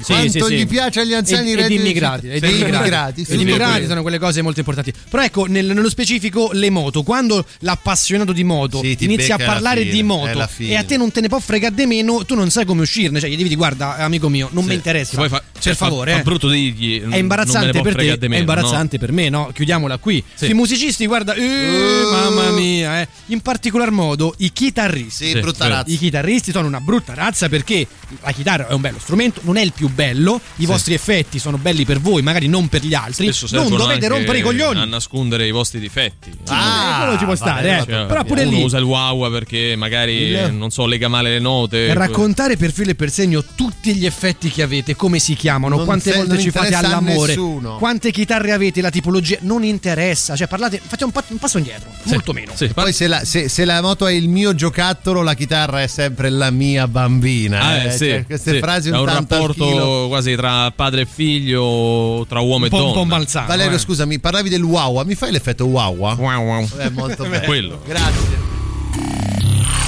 Sì, Quanto sì, gli sì. piace agli anziani e, reddito immigrati, e di di cittadinanza? immigrati, sì, e di sì, immigrati sono quelle cose molto importanti. Però ecco, nel- nello specifico le moto, quando l'appassionato di moto inizia a parlare fine, di moto e a te non te ne può fregare di meno, tu non sai come uscirne, cioè gli devi dire guarda, amico mio, non mi interessa. Fa- per cioè, fa- favore, fa eh. brutto dirgli È imbarazzante per te, te è imbarazzante per me, no? Chiudiamola qui. Sì. I musicisti, guarda, eh, mamma mia, eh. in particolar modo i chitarristi. Sì, brutta razza. I chitarristi sono una brutta razza perché la chitarra è un bello strumento, non è il più bello, i vostri effetti sono belli per voi, magari non per gli altri. Non dovete rompere i coglioni. a nascondere i vostri difetti Ah, quello ci può stare, eh. Cioè, però pure uno lì usa il wow perché magari Il- non so lega male le note raccontare per filo e per segno tutti gli effetti che avete, come si chiamano, Non quante se- volte ci fate all'amore, nessuno. quante chitarre avete, la tipologia, non interessa. Cioè, parlate, fate un, pa- un passo indietro, molto meno. Poi se la, se- se la moto è il mio giocattolo, la chitarra è sempre la mia bambina. Ah, eh. eh, sì, Cioè, queste sì. frasi un, un rapporto quasi tra padre e figlio, tra uomo e donna. Valerio, eh. scusami, parlavi del wow, mi fai l'effetto wow? Wow, wow. È molto (laughs) bello. Quello. Grazie.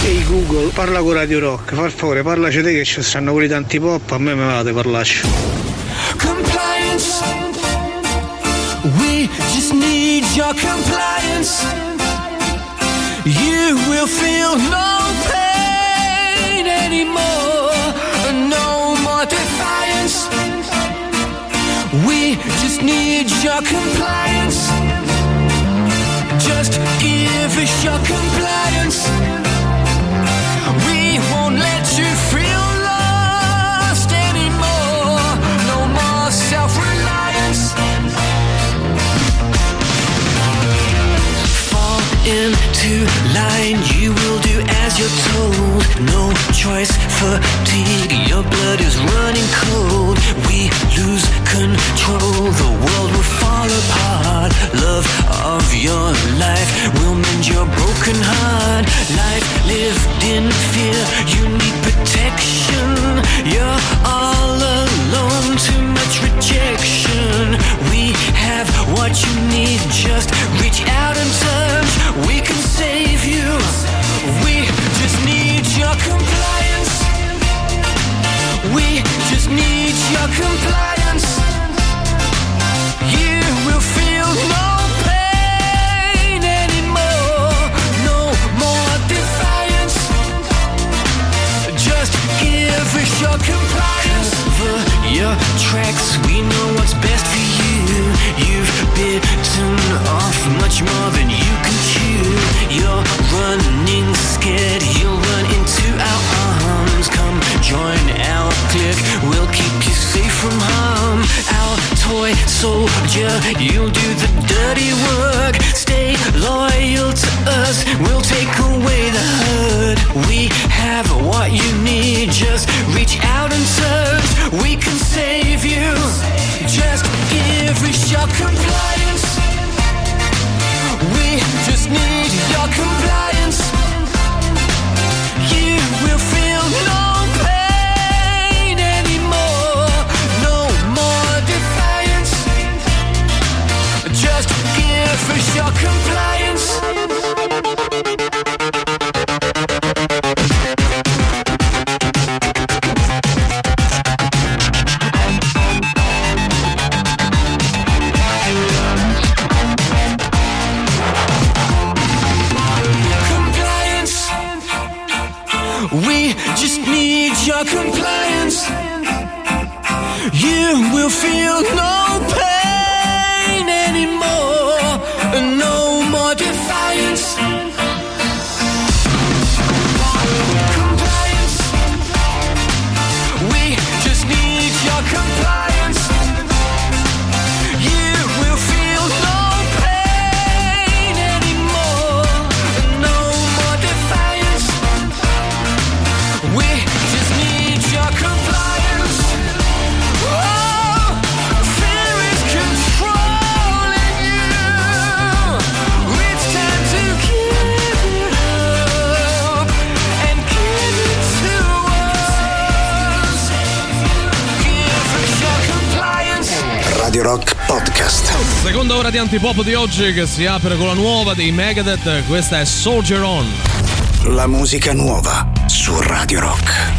Ehi Google, parla con Radio Rock, per favore, parlaci te che ci stanno quelli tanti pop, a me me vate parlarci. Compliance. We just need your compliance. You will feel no pain anymore. We just need your compliance. Just give us your compliance. We won't let you feel lost anymore. No more self reliance. Fall into line, you will do as you're told. No choice, fatigue, l'hip hop di oggi che si apre con la nuova dei Megadeth, questa è Soldier On. La musica nuova su Radio Rock.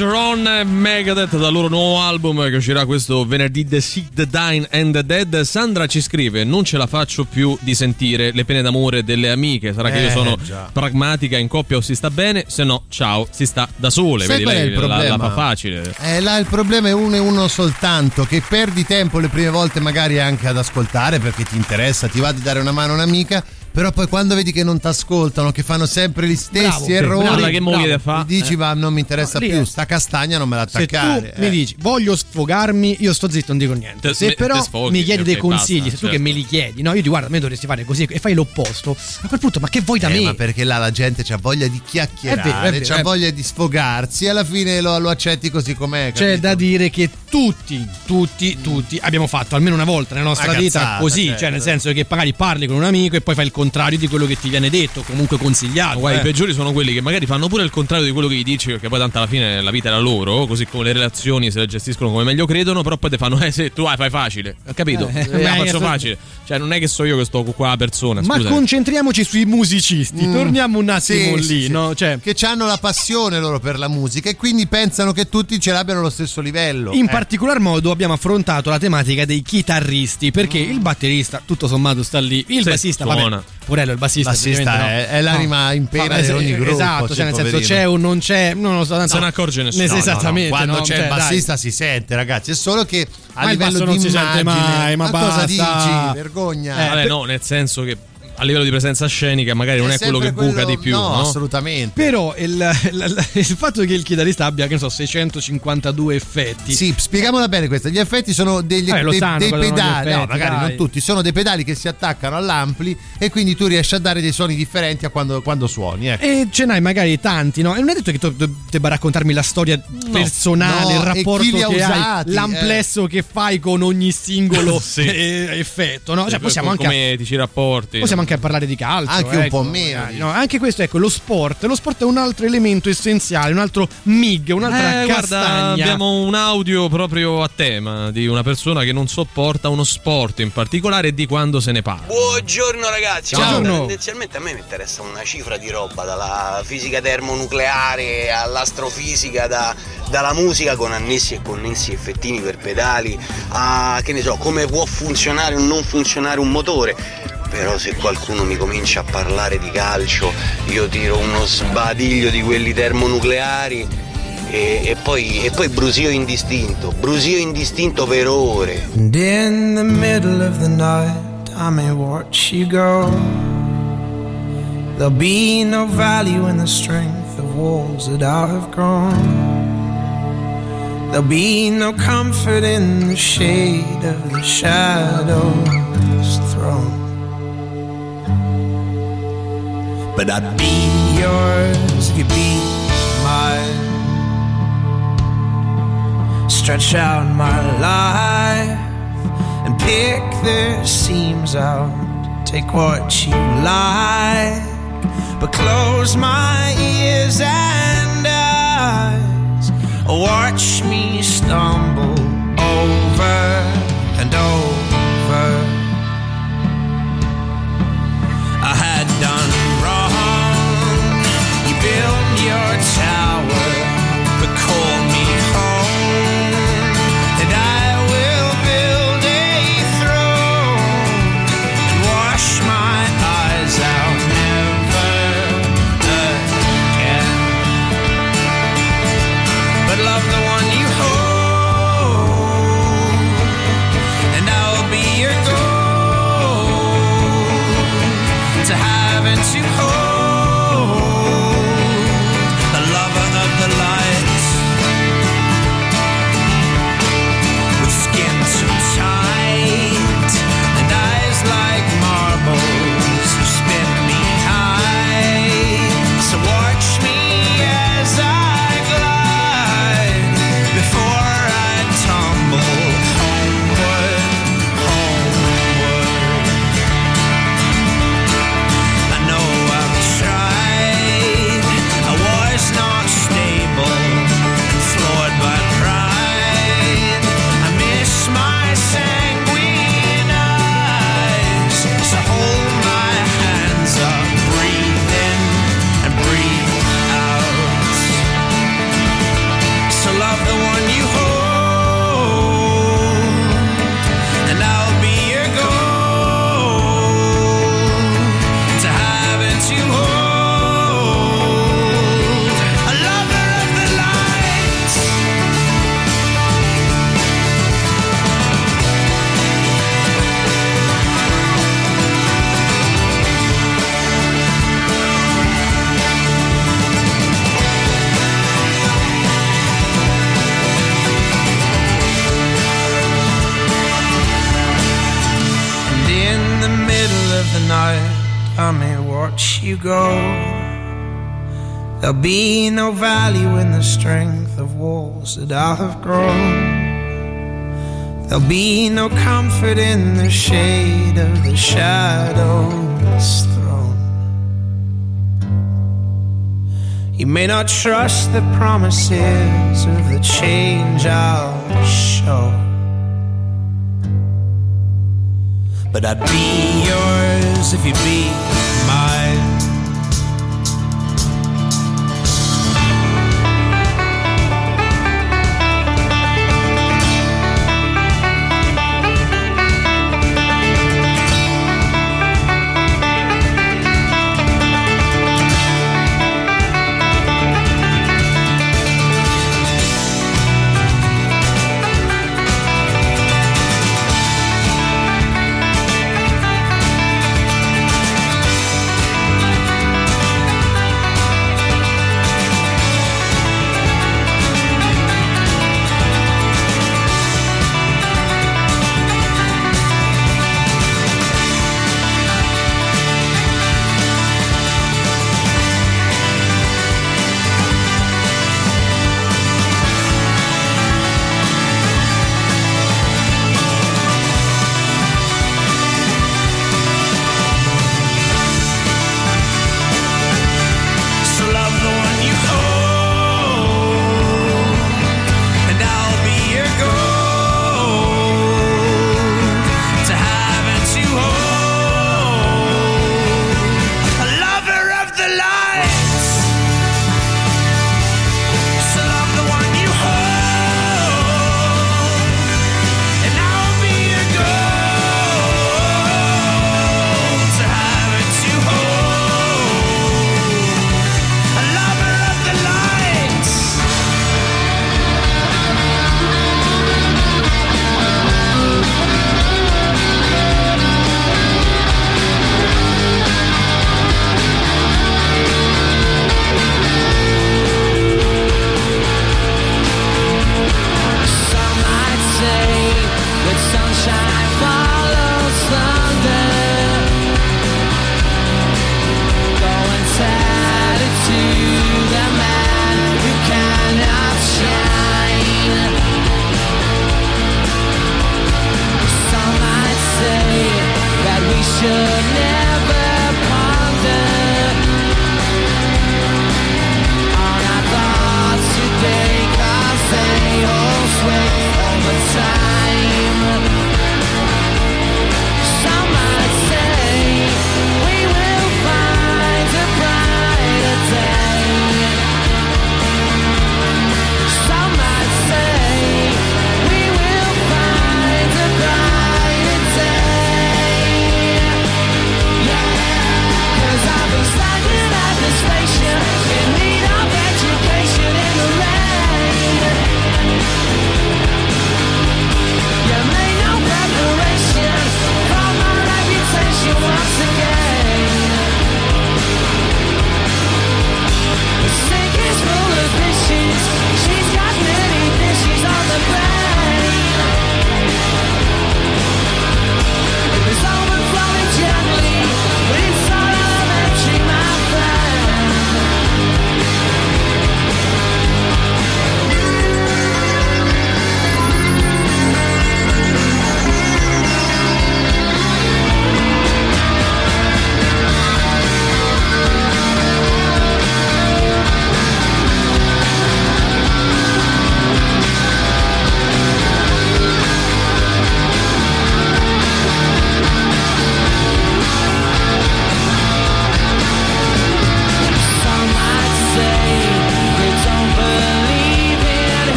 Ron Megadeth dal loro nuovo album che uscirà questo venerdì The Sick, The Dying and The Dead. Sandra ci scrive non ce la faccio più di sentire le pene d'amore delle amiche. Sarà eh, che io eh, sono già. pragmatica in coppia o si sta bene se no ciao si sta da sole. Vedi lei la, la, fa facile. Eh, là il problema è uno e uno soltanto che perdi tempo le prime volte magari anche ad ascoltare perché ti interessa ti va di dare una mano a un'amica però poi quando vedi che non ti ascoltano, che fanno sempre gli stessi Bravo, errori, bravo, che bravo, chiede fa? dici Eh. va non mi interessa Lì più, è- sta castagna non me la Se attaccare. tu mi eh. dici voglio sfogarmi, io sto zitto, non dico niente. Te- Se però sfoghi, mi chiedi ok, dei consigli, basta, se tu certo. che me li chiedi, no, io ti guarda, a me dovresti fare così e fai l'opposto. A quel punto, ma che vuoi da Eh, me? ma perché là la gente ha voglia di chiacchierare, È vero, è vero, c'ha è- voglia di sfogarsi e alla fine lo, lo accetti così com'è. C'è capito? da dire che tutti, tutti, tutti abbiamo fatto almeno una volta nella nostra Una vita cazzata, così, certo. cioè nel senso che magari parli con un amico e poi fai il contrario di quello che ti viene detto, comunque consigliato. Guarda, eh. i peggiori sono quelli che magari fanno pure il contrario di quello che gli dici, perché poi tanto alla fine la vita è la loro, così come le relazioni se le gestiscono come meglio credono, però poi ti fanno, eh se tu hai fai facile, capito? Eh, (laughs) Eh, la faccio facile. Cioè non è che so io che sto qua la persona, Ma scusa. concentriamoci sui musicisti, Mm. torniamo un attimo Sì, lì, sì, no? Cioè, Che hanno la passione loro per la musica e quindi pensano che tutti ce l'abbiano allo stesso livello. In Eh. particolar modo abbiamo affrontato la tematica dei chitarristi, perché il batterista tutto sommato sta lì, il Sì, bassista, suona. vabbè, Porello il bassista, Bassista è- è l'anima in pena Vabbè, di ogni gruppo, Esatto, cioè nel senso poverino. c'è o non c'è, non lo so, tanto- Se ne accorge nessuno. Ne- No, no, no. esattamente, Quando no? c'è Cioè, il dai. bassista si sente, ragazzi. È solo che a Ma livello di non si sente immagine- mai, ma cosa basta. dici? Vergogna. Eh, Vabbè, no, nel senso che a livello di presenza scenica magari non è, quello che sempre buca quello- di più, no, no? assolutamente. Però il, il- il fatto che il chitarrista abbia, che ne so, 652 effetti. Sì, spieghiamola bene questa. Gli effetti sono degli, Eh, dei, sanno dei pedali, no, effetti, magari dai. non tutti, sono dei pedali che si attaccano all'ampli e quindi tu riesci a dare dei suoni differenti a quando, quando suoni. Ecco. E ce n'hai magari tanti, no? E non è detto che tu debba raccontarmi la storia personale, No, il e rapporto chi li ha che hai, usati, l'amplesso che fai con ogni singolo (laughs) Sì. eh, effetto, no? Cioè, possiamo come anche, ti ci rapporti. possiamo anche parlare di calcio. Anche un ecco, po' meno, magari, dici. no? Anche questo, ecco, lo sport. Lo sport è un altro elemento essenziale, un altro MIG, un'altra Eh, guarda, castagna. abbiamo un audio proprio a tema di una persona che non sopporta uno sport in particolare e di quando se ne parla. Buongiorno ragazzi, Ciao. Buongiorno. tendenzialmente a me mi interessa una cifra di roba, dalla fisica termonucleare all'astrofisica, da- dalla musica con annessi e connessi effettini per pedali, a che ne so, come può funzionare o non funzionare un motore. Però se qualcuno mi comincia a parlare di calcio, io tiro uno sbadiglio di quelli termonucleari e, e poi, e poi brusio indistinto, brusio indistinto per ore. And in the middle of the night, I may watch you go. There'll be no value in the strength of walls that I have grown. There'll be no comfort in the shade of the shadow's But I'd be yours if you be mine. Stretch out my life and pick the seams out. Take what you like, but close my ears and eyes. Watch me stumble over and over. Tower, you go. There'll be no value in the strength of walls that I have grown. There'll be no comfort in the shade of the shadow's throne. You may not trust the promises of the change I'll show. But I'd be yours if you'd be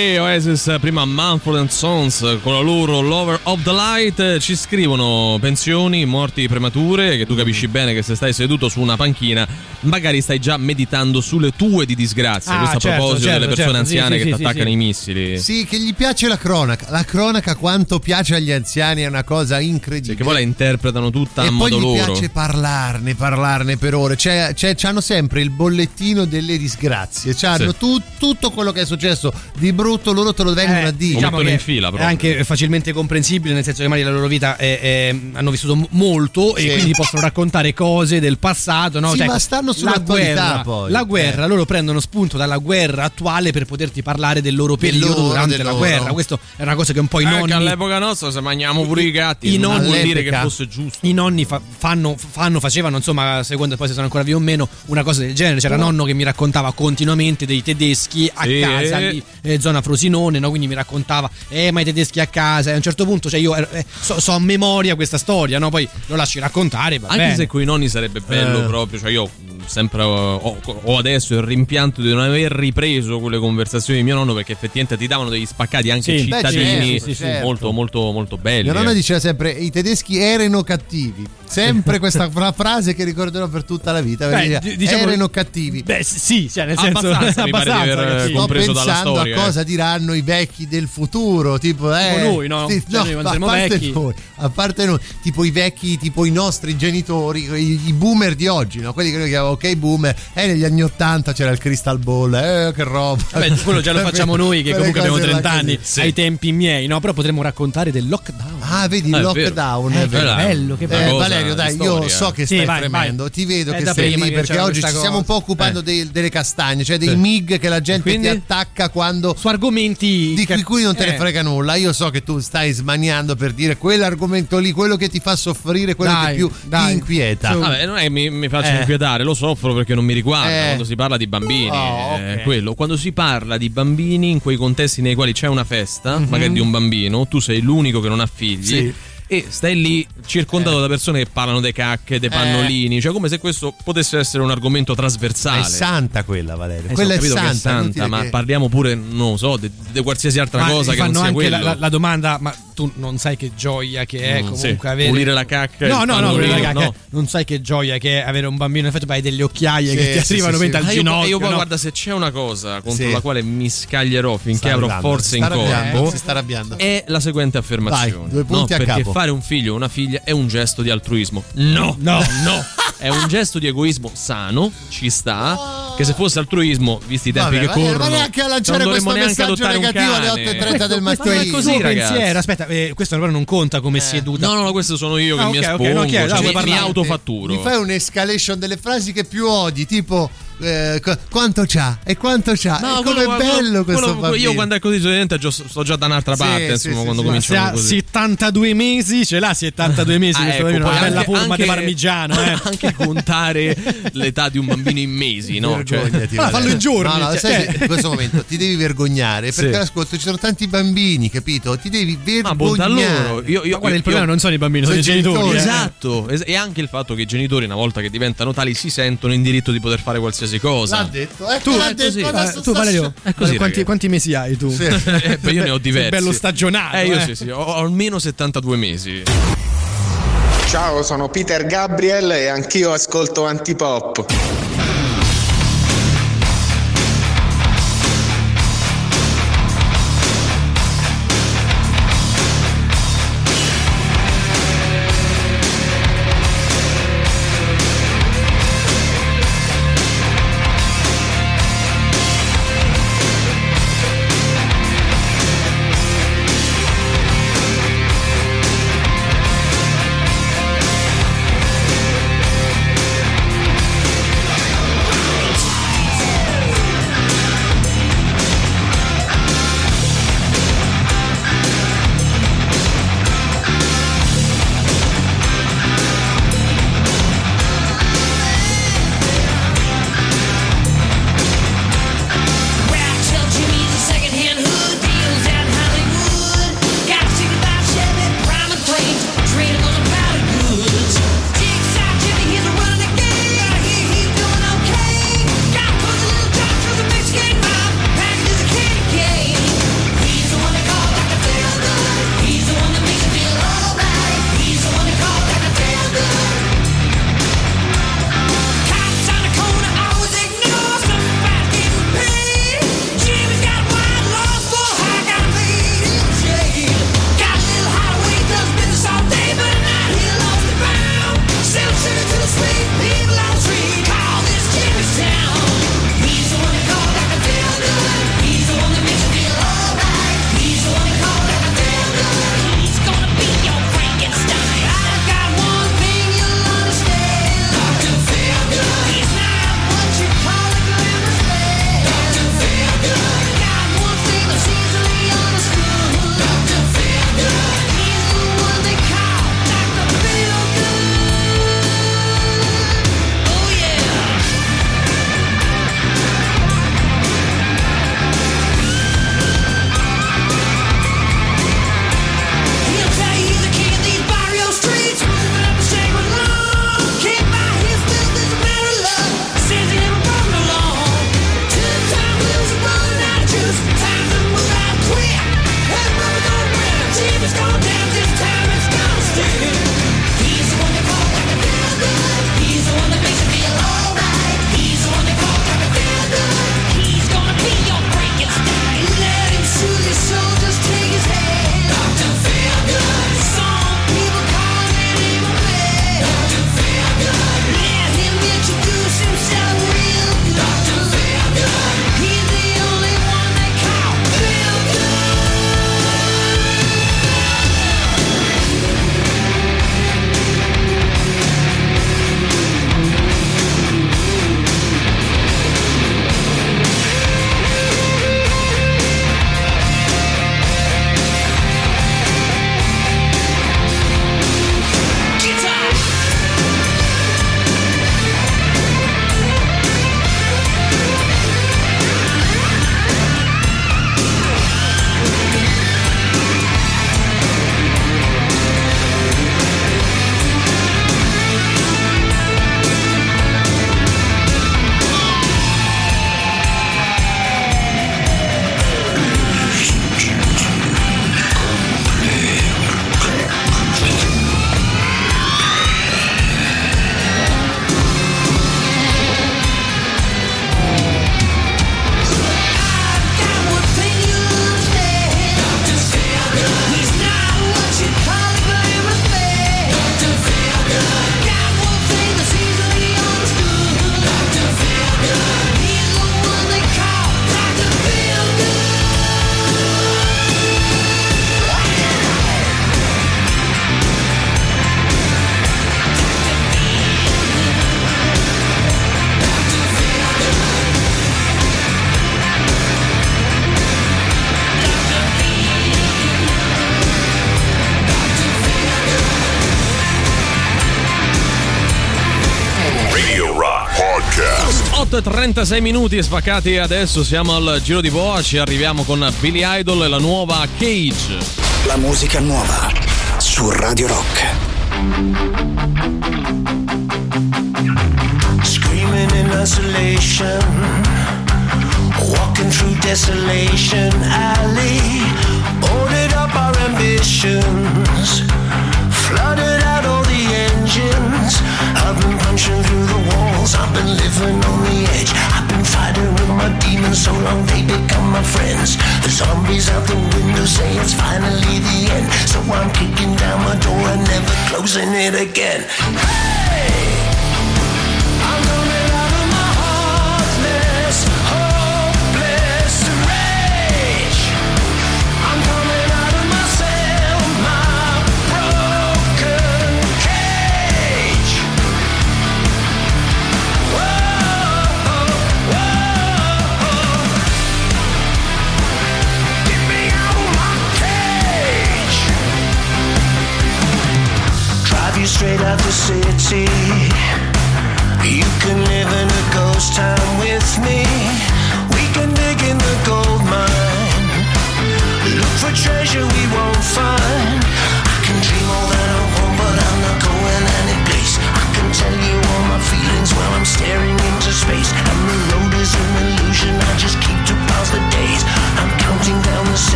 USA, Oasis, prima Mumford Sons con la loro Lover of the Light. Ci scrivono pensioni, morti premature. Che tu capisci bene che se stai seduto su una panchina, magari stai già meditando sulle tue di disgrazie. Ah, Questo a certo, proposito certo, delle persone certo, anziane sì, che sì, ti attaccano sì. i missili. Sì, che gli piace la cronaca. La cronaca, quanto piace agli anziani, è una cosa incredibile. Che poi la interpretano tutta e a poi modo gli loro. piace parlarne, parlarne per ore. C'è, c'è- c'hanno sempre il bollettino delle disgrazie. C'hanno Sì. tu- tutto quello che è successo di brutto, loro te lo vengono a dire. diciamo che è anche facilmente comprensibile, nel senso che magari la loro vita è- è- hanno vissuto molto Sì. e quindi possono raccontare cose del passato. No? Sì, Cioè, ma stanno la sull'attualità guerra, poi. La guerra, Eh. loro prendono spunto dalla guerra attuale per poterti parlare del loro Del periodo loro, durante la loro. guerra. Questo è una cosa che un po' i Eh, nonni. che all'epoca nostra se mangiamo pure i gatti, I non nonni- vuol dire che fosse giusto. I nonni fa- fanno, fanno, facevano, insomma, secondo poi se sono ancora vivi o meno, una cosa del genere. C'era Però- nonno che mi raccontava continuamente dei tedeschi a Sì. casa, lì, eh, zona Frosinone, no? quindi mi raccontava, eh, ma i tedeschi a casa. E a un certo punto, cioè, io eh, so, so a memoria questa storia, no? Poi lo lasci raccontare. Va Anche bene. se con i nonni sarebbe bello Eh. proprio, cioè io sempre ho, ho- adesso il rimpianto di non aver ripreso quelle conversazioni di mio nonno perché effettivamente ti davano degli spaccati anche Sì. Beh, cittadini certo, sì, certo. molto molto molto belli. Mio nonno eh. diceva sempre: i tedeschi erano cattivi. Sempre questa fra- frase che ricorderò per tutta la vita. Beh, diciamo- erano cattivi. Beh, sì, cioè, nel senso, Abbastanza, (laughs) pare di aver, abbastanza, eh, sì. Sto pensando storia, a eh. cosa diranno i vecchi del futuro, tipo, eh, Tipo noi, no? sì, Cioè, noi quando a parte noi, a parte noi, tipo i vecchi, tipo i nostri genitori, i, i boomer di oggi, no? quelli che noi chiamiamo ok boomer, eh, negli anni 80 c'era il crystal ball, eh, che roba. Vabbè, quello già lo (laughs) facciamo noi che comunque abbiamo cose là 30 anni così. ai tempi miei, no? Però potremmo raccontare del lockdown. Ah, vedi il Ah, è lockdown, vero. è vero. Eh, che bello, che Eh, bello. Valerio, dai, io so che Sì, stai vai, tremendo, vai. ti vedo È che prima lì perché oggi ci questa stiamo un po' cosa. occupando Eh. dei- delle castagne, cioè dei Sì. MIG che la gente Quindi? ti attacca quando Su argomenti di che- cui non te ne eh. frega nulla. Io so che tu stai smaniando per dire quell'argomento lì, quello che ti fa soffrire, quello Dai, che più dai. ti inquieta. Vabbè, non è che mi, mi faccio Eh. inquietare, lo soffro perché non mi riguarda Eh. quando si parla di bambini. Oh, è ok. quello. Quando si parla di bambini in quei contesti nei quali c'è una festa, Mhm. magari di un bambino, tu sei l'unico che non ha figli. Sì. E stai lì circondato da persone che parlano dei cacche, dei Eh. pannolini, cioè come se questo potesse essere un argomento trasversale. è santa quella, Valerio. Eh quella è santa, è santa, ma che- parliamo pure, non lo so, di qualsiasi altra Ma cosa che non sia anche la, la- la domanda, ma tu non sai che gioia che è Mm, comunque sì. avere. Pulire la cacca, No, no, no, pulire la cacca. no. Non sai che gioia che è avere un bambino. In effetti, hai delle occhiaie Sì, che ti arrivano sì, sì. al Ah, io, ginocchio. io poi no? guarda se c'è una cosa contro la quale mi scaglierò finché Sta avrò arrabbiando, forze in corpo si sta arrabbiando. è la seguente affermazione Vai, due punti no, a perché capo. fare un figlio o una figlia è un gesto di altruismo. No. No. no. È un gesto di egoismo sano ci sta che se fosse altruismo visti i tempi Vabbè, che ma- corrono ma neanche a lanciare questo messaggio negativo alle cane. 8.30 del Ma è mattino. così pensiero, aspetta, eh, questo però non conta come sieduta. no no no questo sono io che Ah, mi ok, ok, espongo no, chiaro, cioè, mi, mi autofatturo. Mi fai un'escalation delle frasi che più odi, tipo eh, qu- quanto c'ha e quanto c'ha. No, e com'è quello- bello quello- questo quello-. Io quando è così solitamente sto già da un'altra parte, sì, insomma, sì, quando sì. Ma se cominciamo ha così. 72 mesi, ce l'ha 72 mesi Ah, questo ecco, bambino, una bella anche- forma di anche- parmigiano, eh. (laughs) anche contare l'età di un bambino in mesi, no? Cioè, fallo in giorni, No, no, cioè- sai se- in questo momento ti devi vergognare perché Sì. ascolta, ci sono tanti bambini, capito? Ti devi ma vergognare. loro. Io, io, Ma guarda, io- il problema non sono i bambini, sono i genitori. eh. Esatto, es- e anche il fatto che i genitori, una volta che diventano tali, si sentono in diritto di poter fare qualsiasi cosa. L'ha detto, ecco Tu, l'ha detto, così. adesso Eh, tu sta- Valerio, È così, quanti, ragazzi. quanti mesi hai tu? Sì. Eh, beh, io ne ho diversi. bello stagionato, Eh, io eh. sì, sì, ho, ho almeno 72 mesi. Ciao, sono Peter Gabriel e anch'io ascolto antipop. 8 e 36 minuti spaccati adesso siamo al giro di boa, ci arriviamo con Billy Idol e la nuova Cage. La musica nuova su Radio Rock. Screaming in isolation, walking through desolation alley, boarded up our ambitions, it again.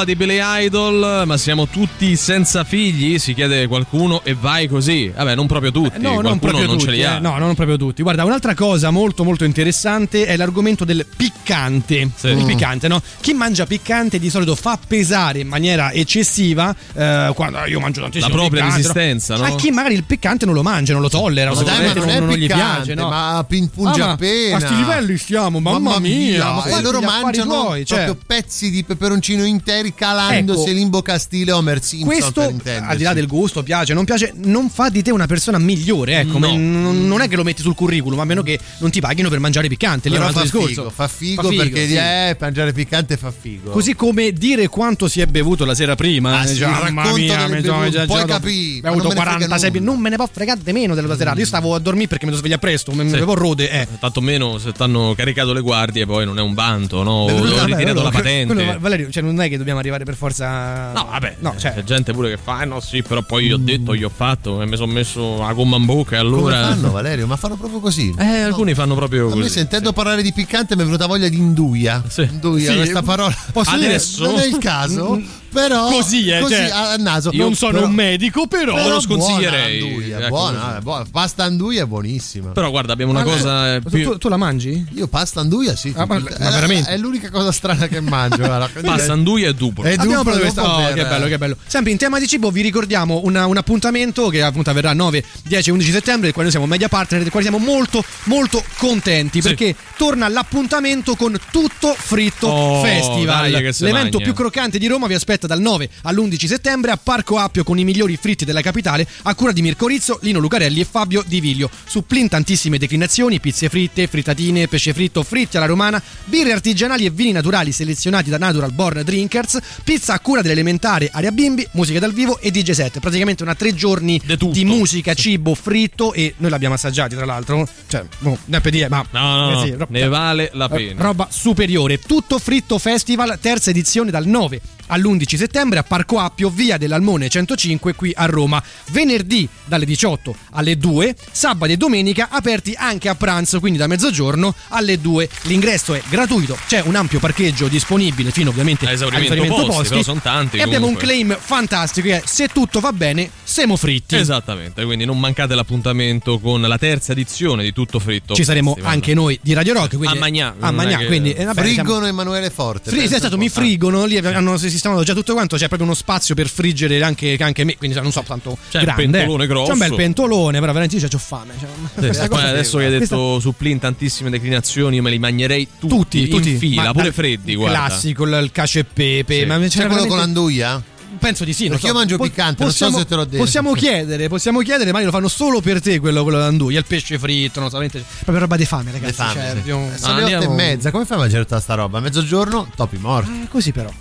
Nuova di Billy Idol, ma siamo tutti senza figli? Si chiede qualcuno e vai così. Vabbè, non proprio tutti, No, qualcuno non proprio non tutti, ce li ha. eh, no, non proprio tutti. Guarda, un'altra cosa molto molto interessante è l'argomento del piccante. Il Mm. piccante, no? Chi mangia piccante di solito fa pesare in maniera eccessiva eh, quando io mangio tantissimo La propria piccante, resistenza, no? A chi magari il piccante non lo mangia, non lo tollera, Ma dai, ma non è non, gli piace, no? ma pinpunge Ah, ma appena. A sti livelli stiamo, mamma, mia. ma e loro mangiano tuoi, cioè. proprio pezzi di peperoncino interi calandosi Ecco. in bocca stile Homer Simpson Questo, al di là del gusto, piace, non piace, non fa di te una persona migliore. Ecco, No. ma non, è che lo metti sul curriculum, a meno che non ti paghino per mangiare piccante. Lì è un Però altro fa discorso. figo, fa figo, perché sì. eh, mangiare piccante fa figo. Così come dire quanto si è bevuto la sera prima. Ah, eh, sì, cioè, il mamma mia, mi sono poi capì, Ho avuto non me ne frega 46 nulla. Non me ne può fregare di meno della serata. Io stavo a dormire perché mi devo svegliare presto. Mi avevo rode. Eh. Tanto meno se ti hanno caricato le guardie, poi non è un vanto, no? Ho ritirato la (laughs) patente. Valerio, cioè non è che dobbiamo arrivare per forza. No, vabbè, No, cioè, c'è gente pure che fa, eh no, sì, però poi io ho detto, io ho fatto, e mi sono messo la gomma in bocca e Come allora. fanno Valerio? Ma fanno proprio così. Eh, alcuni fanno proprio A me così. sentendo parlare di piccante mi è venuta voglia di induia. Induia, Sì, questa parola. posso dire- Adesso? Non è il caso, però Così, eh, così cioè, a naso. non sono Però- un medico, però, però lo sconsiglierei. Buona, anduia, Ecco, buona, così. eh, buona. Pasta anduia è buonissima. Però guarda, abbiamo una Ma- cosa eh, tu, più... tu- tu la mangi? Io pasta anduia sì. Ah, ma- tutti- ma è- veramente? È l'unica cosa strana che mangio. guarda. Pasta anduia e duplo. E Abbiamo duplo, proprio questa. oh, per- che bello, che bello. Sempre in tema di cibo, vi ricordiamo una- un appuntamento che appunto avverrà 9, 10 e 11 settembre, del quale noi siamo media partner, del quale siamo molto, molto contenti. Sì. Perché torna l'appuntamento con Tutto Fritto Oh, Festival. dai, L'evento magna. più croccante di Roma vi aspetta dal 9 all'11 settembre a Parco Appio con i migliori fritti della capitale, a cura di Mirko Rizzo, Lino Lucarelli e Fabio Di Viglio. Supplin tantissime declinazioni, pizze fritte, frittatine, pesce fritto, fritti alla romana, birre artigianali e vini naturali selezionati da Natural Born Drinkers, pizza a cura dell'elementare Aria Bimbi, musica dal vivo e DJ set. Praticamente una tre giorni di musica, cibo, fritto e noi l'abbiamo assaggiati tra l'altro. Cioè, boh, ne per dire, ma No, no, eh sì, ro- ne vale la pena. Roba superiore. Tutto Fritto Festival, terza edizione dal 9 all'11 settembre a Parco Appio, via dell'Almone 105 qui a Roma. Venerdì dalle 18 alle 2, sabato e domenica aperti anche a pranzo, quindi da mezzogiorno alle 2. L'ingresso è gratuito, c'è un ampio parcheggio disponibile fino ovviamente A esaurimento posti, però sono tanti, E abbiamo un comunque. claim fantastico che è se tutto va bene, siamo fritti. Esattamente, quindi non mancate l'appuntamento con la terza edizione di Tutto Fritto. Ci saremo Festival. anche noi di Radio Rock. Quindi, A Magnà, A è Magnà, che- quindi eh, vabbè, Friggono siamo- Emanuele Forte. Fri- esatto, un mi po'. friggono, lì hanno sistemato già tutto quanto, c'è proprio uno spazio per friggere anche, anche me, quindi non so tanto C'è il grande. pentolone eh. grosso. C'è un bel pentolone, però veramente io c'ho fame. cioè, (laughs) Sì, questa adesso che hai questa- detto su Plin tantissime declinazioni, io me li mangerei tutti, tutti, tutti in fila, Ma- pure freddi, guarda. Classico, il cacio e pepe. Sì. Ma C'è quello veramente- con l'anduia? Penso di sì. Perché so. io mangio piccante, non so possiamo- se te l'ho detto. Possiamo chiedere, possiamo chiedere, ma lo fanno solo per te quello, quello d'anduia, il pesce fritto, non so, veramente- proprio roba di fame, ragazzi. Le fame, cioè, sì. Eh, Sono le otto e mezza, come fai a mangiare tutta sta roba? A mezzogiorno, topi morti. Eh, Così però.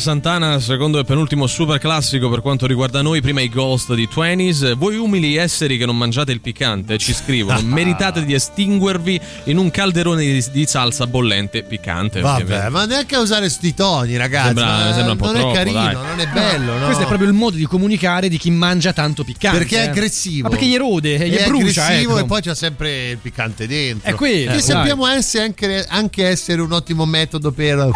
Santana, secondo e penultimo super classico per quanto riguarda noi, prima i Ghost di 20s. Voi umili esseri che non mangiate il piccante, ci scrivono, (laughs) meritate di estinguervi in un calderone di, di salsa bollente piccante. Vabbè, ovviamente. ma neanche a usare sti toni, ragazzi. Sembra- ma sembra un po' non troppo, è carino, dai. non è bello, no? Questo è proprio il modo di comunicare di chi mangia tanto piccante. Perché è eh. aggressivo. Ma perché gli erode, eh, gli è brucia. aggressivo ecco. e poi c'è sempre il piccante dentro. È quello, Che dai. sappiamo essere anche, anche essere un ottimo metodo per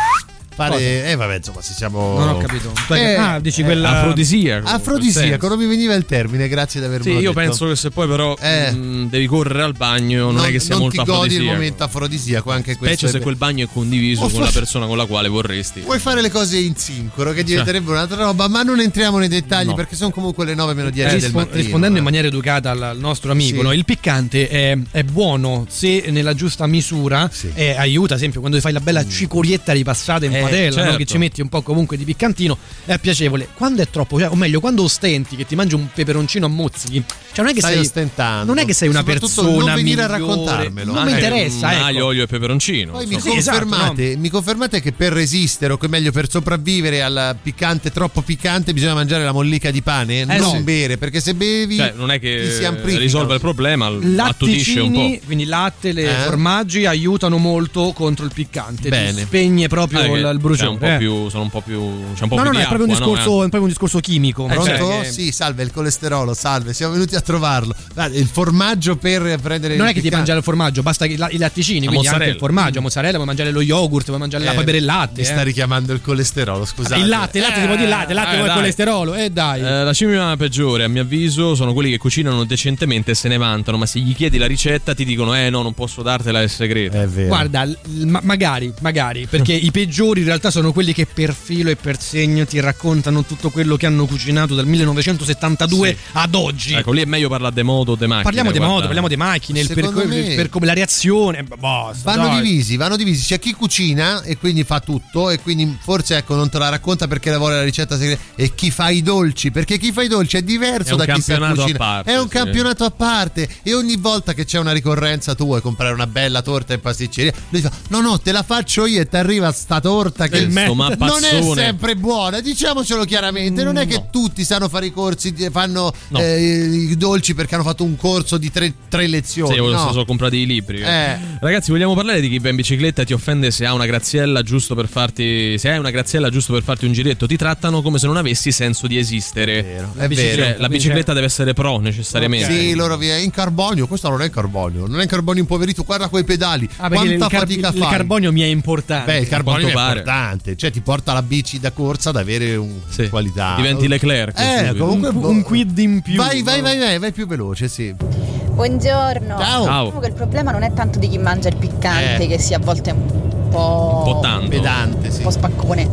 fare. Cosa? Eh, vabbè, insomma, se siamo. Non ho capito. Eh, ah, dici eh, quella Afrodisiaco. Afrodisiaco, non mi veniva il termine, grazie di avermelo Sì, io detto. penso che se poi però Eh. mh, devi correre al bagno, non, non, è che sia non molto ti godi il afrodisiaco. momento afrodisiaco, anche questo. Specie se quel bagno è condiviso O con fa- la persona con la quale vorresti. Vuoi fare le cose in sincro, che diventerebbe un'altra roba, ma non entriamo nei dettagli No. perché sono comunque le 9 meno 10 Eh, del mattino. rispondendo eh. in maniera educata al, nostro amico, Sì. no? il piccante è, è buono se nella giusta misura e aiuta, ad esempio, quando fai la bella cicorietta ripassata in Mm. Eh, padella, no? certo. che ci metti un po' comunque di piccantino, è piacevole. Quando è troppo, cioè, o meglio, quando ostenti che ti mangi un peperoncino a mozzichi, cioè non è che Stai sei ostentando. Non è che sei una persona non venire a migliore. raccontarmelo. Non mi Anche interessa, ecco. aglio, olio e peperoncino. Poi mi. Sì, esatto, confermate, mi confermate che per resistere, o che meglio per sopravvivere al piccante troppo piccante, bisogna mangiare la mollica di pane? non sì. bere, perché se bevi Cioè, non è ti che risolve il problema, attutisce un po'. quindi latte, le Eh? formaggi aiutano molto contro il piccante. Bene. Spegne proprio Ah, il, il bruciore. un po' eh. più, sono un po' più, c'è un po' No, più no, no, di è proprio un acqua, no? discorso, è proprio un discorso chimico. Pronto? Cioè, che- Sì, salve il colesterolo, salve, siamo venuti a trovarlo. Il formaggio per prendere Non il è che ti mangiare il formaggio, basta che la- i latticini, La quindi anche mozzarella. il formaggio, la mozzarella, puoi mangiare lo yogurt, puoi mangiare la Eh, puoi bere il latte. Mi sta eh. richiamando il colesterolo, scusate. Il latte, il latte, ti vuoi dire latte, il latte eh, vuoi il colesterolo, eh dai. Eh, la scimmia peggiore, a mio avviso, sono quelli che cucinano decentemente e se ne vantano, ma se gli chiedi la ricetta ti dicono "Eh no, non posso dartela, è segreto". È vero. Guarda, ma- magari, magari, perché (laughs) i peggiori in realtà sono quelli che per filo e per segno ti raccontano tutto quello che hanno cucinato dal 1972 Sì. ad oggi. Ecco, lì è meglio parlare di modo, de macchine. Parliamo di modo, parliamo di macchine, il Secondo perco- me- per come la reazione. Basta, Vanno dai. divisi, vanno divisi. C'è chi cucina e quindi fa tutto e quindi forse ecco non te la racconta perché lavora la ricetta segreta e chi fa i dolci, perché chi fa i dolci è diverso È da chi a cucina. parte, è un sì. campionato a parte e ogni volta che c'è una ricorrenza tu vuoi comprare una bella torta in pasticceria, lui fa "No, no, te la faccio io e ti arriva sta torta che Questo non è sempre buona, diciamocelo chiaramente, non è che tutti sanno fare i corsi, fanno No. eh, i dolci perché hanno fatto un corso di tre, tre lezioni. Sì, o no. se sono comprati i libri. Eh. Ragazzi, vogliamo parlare di chi va in bicicletta e ti offende se ha una graziella giusto per farti. Se hai una graziella giusto per farti un giretto, ti trattano come se non avessi senso di esistere. è Cioè, vero. la bicicletta deve essere pro necessariamente. Sì, loro via in carbonio. Questo non è in carbonio, non è in carbonio impoverito. Guarda quei pedali. Ah, Quanta il, car- fatica il fai? carbonio mi è importante. Beh, il carbonio è quanto pare. Importante, cioè ti porta la bici da corsa ad avere un Sì. qualità. Diventi Leclerc. Eh, comunque un, un quid in più. Vai, vai, vai, vai, vai più veloce, sì. Buongiorno. Ciao. Ciao. Diciamo che il problema non è tanto di chi mangia il piccante, Eh. che sia a volte un po', Un po' tanto. Pedante, sì. un po' spaccone,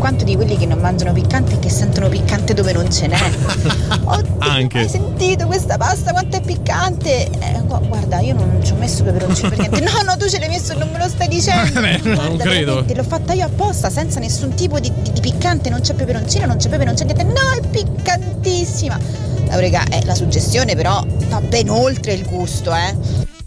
quanto di quelli che non mangiano piccante e che sentono piccante dove non ce n'è. (laughs) Oddio, Anche. hai sentito questa pasta quanto è piccante? Eh, gu- guarda, io non ci ho messo peperoncino per niente. (laughs) No, no, tu ce l'hai messo e non me lo stai dicendo. Beh, non Guarda, credo. veramente, L'ho fatta io apposta, senza nessun tipo di, di- di piccante, non c'è peperoncino, non c'è pepe, non c'è niente. No, è piccantissima. La raga, eh, la suggestione però va ben oltre il gusto, eh.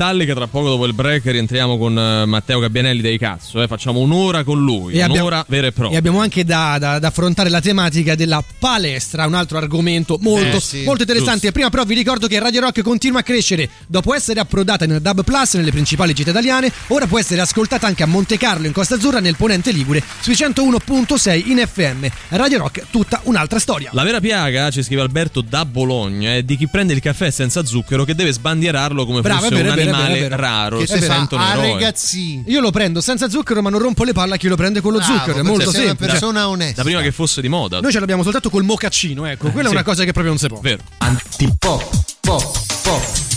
Metallica. Tra poco dopo il break rientriamo con eh, Matteo Gabbianelli dei Cazzo. eh. Facciamo un'ora con lui, E abbiamo- un'ora vera e propria. E abbiamo anche da, da- da affrontare la tematica della palestra, un altro argomento molto, Eh, sì, molto interessante. giusto. Prima però vi ricordo che Radio Rock continua a crescere. Dopo essere approdata nel Dub Plus nelle principali città italiane, ora può essere ascoltata anche a Monte Carlo in Costa Azzurra nel Ponente Ligure sui 101.6 in FM. Radio Rock, tutta un'altra storia. La vera piaga, ci scrive Alberto da Bologna, è di chi prende il caffè senza zucchero che deve sbandierarlo come Bravo, fosse vero, un vero, animale vero, raro. Che si si fa sente un a eroe. ragazzi. Io lo prendo senza zucchero, ma non rompo le palle a chi lo prende con lo Bravo, zucchero. È molto sei una semplice. persona onesta. Da prima che fosse di moda. Noi ce l'abbiamo soltanto col mocaccino, ecco. Quella Sì. è una cosa che proprio non si può. Vero. Antipop, pop, pop.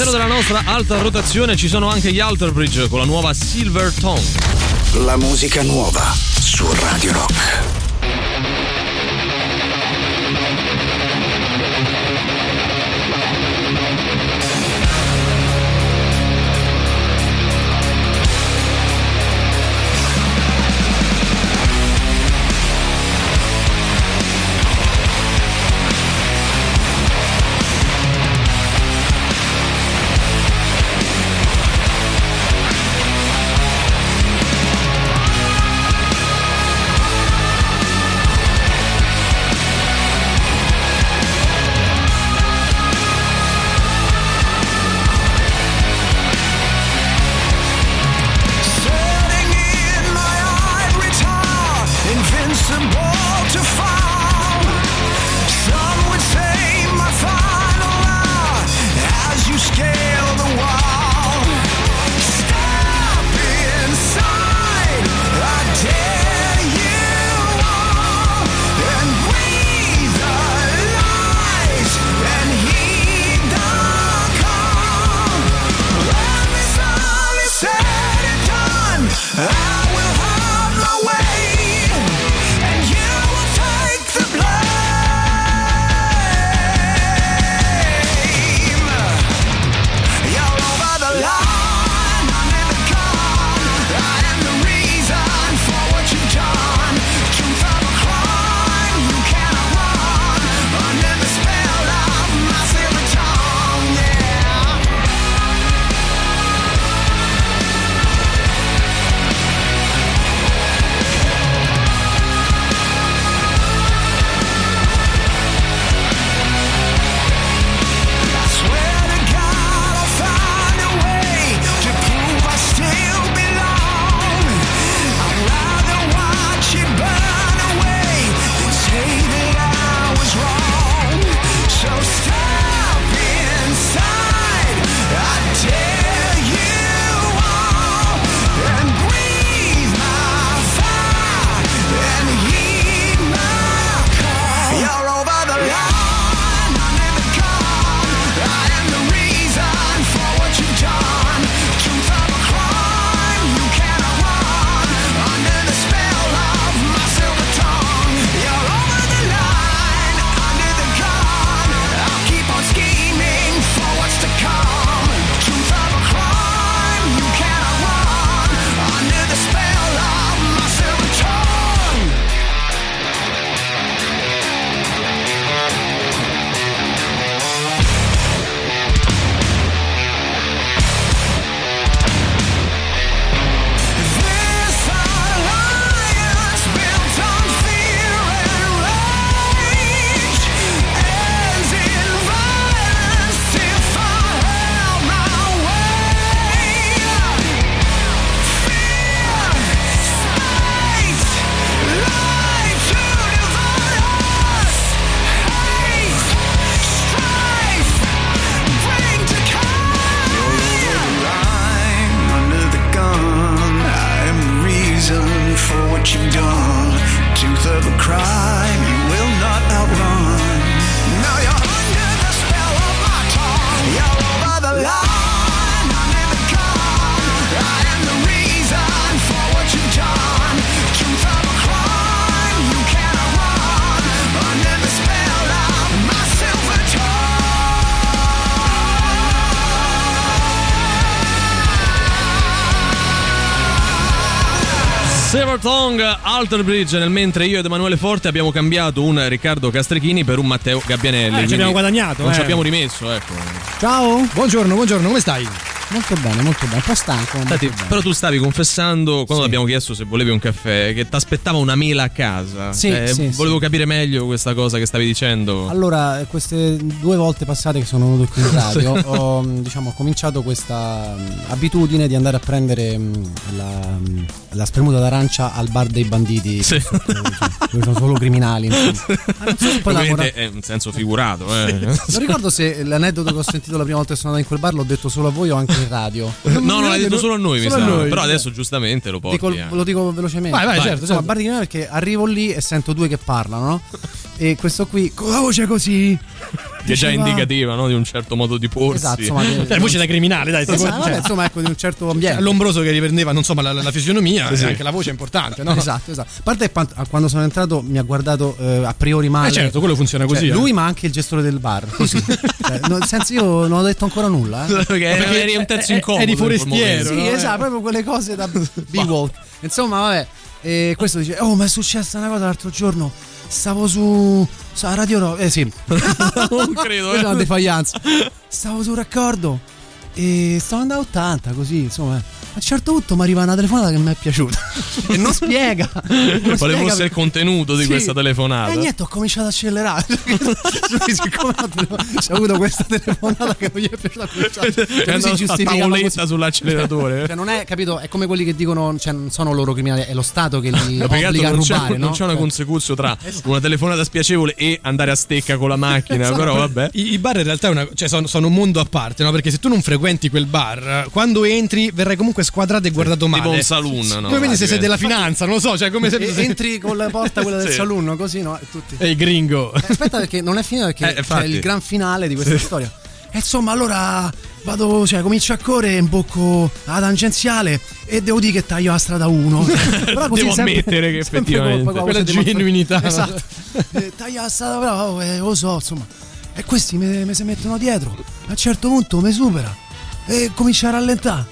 All'interno della nostra alta rotazione ci sono anche gli Alter Bridge con la nuova Silver Tongue. La musica nuova su Radio Rock. Silver Tongue, Alter Bridge, nel mentre io ed Emanuele Forte abbiamo cambiato un Riccardo Castrechini per un Matteo Gabbianelli. Eh, ci abbiamo guadagnato, Non ci eh. abbiamo rimesso, ecco. Ciao. Buongiorno, buongiorno, come stai? Molto bene, molto bene. Un po' stanco. Senti, però tu stavi confessando quando abbiamo chiesto se volevi un caffè che ti aspettava una mela a casa. Sì, Eh, sì, volevo capire meglio questa cosa che stavi dicendo. Allora, queste due volte passate che sono venuto qui in (laughs) radio, ho, mh, diciamo, ho cominciato questa mh, abitudine di andare a prendere mh, la, la spremuta d'arancia al bar dei banditi. Sì. Dove sono solo criminali. (laughs) insomma. Ah, so poi Ovviamente è un senso figurato, eh. Non ricordo se l'aneddoto che ho sentito la prima volta che sono andato in quel bar l'ho detto solo a voi o anche in radio. No, no, l'hai detto solo a noi, mi Solo sa. a noi. Però adesso giustamente lo porti. Dico- eh. lo dico velocemente. Vai, vai, certo, Insomma, certo. bar di criminali perché arrivo lì e sento due che parlano, no? E questo qui, con la voce così. Che è già indicativa no? di un certo modo di porsi. Esatto, insomma, che- Cioè, voce da criminale, dai. Esatto, vabbè, cioè, insomma, ecco, di un certo ambiente. L'ombroso che riprendeva, non so, ma la, la fisionomia Sì. e anche la voce è importante, no? Esatto, esatto. A parte quando sono entrato mi ha guardato eh, a priori male. Eh, certo, quello funziona Cioè, così, eh. Lui, ma anche il gestore del bar. Così. Cioè, no, nel senso, io non ho detto ancora nulla. eh. (laughs) Perché eri un terzo incomodo. eri quel forestiero. Sì, esatto, proprio quelle cose da (laughs) B-Walk. Insomma, vabbè. E questo dice: Oh, ma è successa una cosa l'altro giorno. Stavo su. su a Radio Rock. Eh sì. (laughs) non credo. Questa è una Eh. defianza. Stavo sul raccordo. E stavo andando a 80, così, insomma. A un certo punto mi arriva una telefonata che mi è piaciuta. e non spiega. (laughs) Non Quale spiega fosse il contenuto di Sì. questa telefonata? E niente, ho cominciato ad accelerare. (laughs) Cioè, siccome ho c'è avuto questa telefonata che non gli è piaciuta, cominciato- cioè, È lui si andato a giustificava tavoletta così. sull'acceleratore. Cioè, non è, capito? È come quelli che dicono, cioè, non sono loro criminali, è lo Stato che li più che altro obbliga a non c'è, rubare, non no? c'è una Cioè, consecuzio tra una telefonata spiacevole e andare a stecca con la macchina. Esatto. Però vabbè. I, i bar in realtà è una- cioè, sono, sono un mondo a parte, no? Perché se tu non frequenti quel bar, quando entri verrai comunque squadrato e guardato male. Tipo un saloon, no? Come quindi se sei della finanza, non lo so, cioè come se e- entri con la porta quella del Sì. saloon, così no? E tutti. Ehi gringo. Eh, Aspetta perché non è finito perché Eh, c'è il gran finale di questa Sì. storia. E insomma, allora vado, cioè, comincio a correre, imbocco la tangenziale e devo dire che taglio la strada 1. (laughs) Però così Devo sempre- ammettere che effettivamente- con- con la Quella genuinità? Esatto. Eh, Taglia la strada, però eh, lo so, insomma. E questi mi si mettono dietro. A un certo punto mi supera e comincia a rallentare.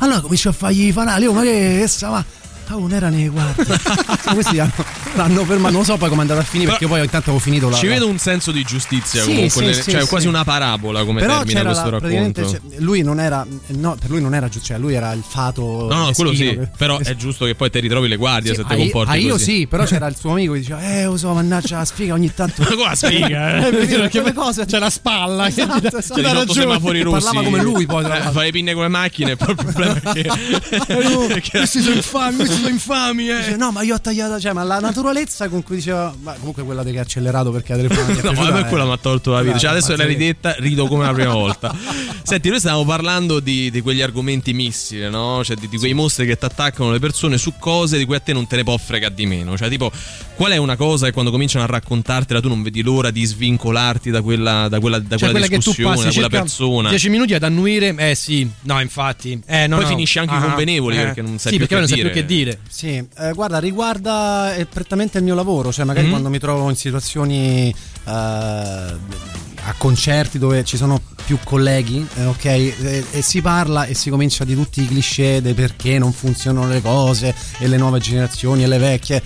Allora comincio a fargli i fanali. Oh, ma che essa va? Ah, non era nei guardi. (laughs) questi hanno, l'hanno fermato. Non so poi come è andata a finire perché poi intanto avevo finito la. Ci vedo un senso di giustizia Sì, comunque, sì, nelle- sì, cioè quasi una parabola come Però termina c'era questo la, racconto. c'è- lui non era no, per lui non era giusto, cioè lui era il fato No, no, quello sì, che- però è giusto che poi te ritrovi le guardie se ti comporti ah, io così. sì, però c'era il suo amico che diceva "Eh, lo so, mannaggia la sfiga ogni tanto". (laughs) Ma la sfiga, eh? (laughs) Eh, quelle cose c'è la spalla che Esatto, dà- esatto. Dà 18 ragione. semafori. Parlava come lui poi, fai le pinne con le macchine, poi il problema è che Eh, perché- Questi sono infami, sono infami, eh. Dice, no, ma io ho tagliato, cioè, ma la naturalezza con cui diceva, ma comunque quella che ha accelerato perché ha telefonato. No, ma per quella mi ha tolto la vita. Cioè, adesso l'hai ridetta, rido come la prima volta. (laughs) Senti, noi stavamo parlando di, di quegli argomenti missili, no? Cioè, di, di quei mostri che ti attaccano le persone su cose di cui a te non te ne può fregare di meno. Cioè, tipo, qual è una cosa che quando cominciano a raccontartela tu non vedi l'ora di svincolarti da quella, da quella, da Cioè quella quella discussione, da quella persona? 10 minuti ad annuire, eh sì, no, infatti. Eh, no, Poi no. finisci anche i Ah, convenevoli eh. perché non sai sì, più perché che non sai più che dire. Sì, eh, guarda, riguarda eh, prettamente il mio lavoro, cioè magari Mhm. quando mi trovo in situazioni eh, a concerti dove ci sono più colleghi, eh, ok, e, e si parla e si comincia di tutti i cliché dei perché non funzionano le cose e le nuove generazioni e le vecchie.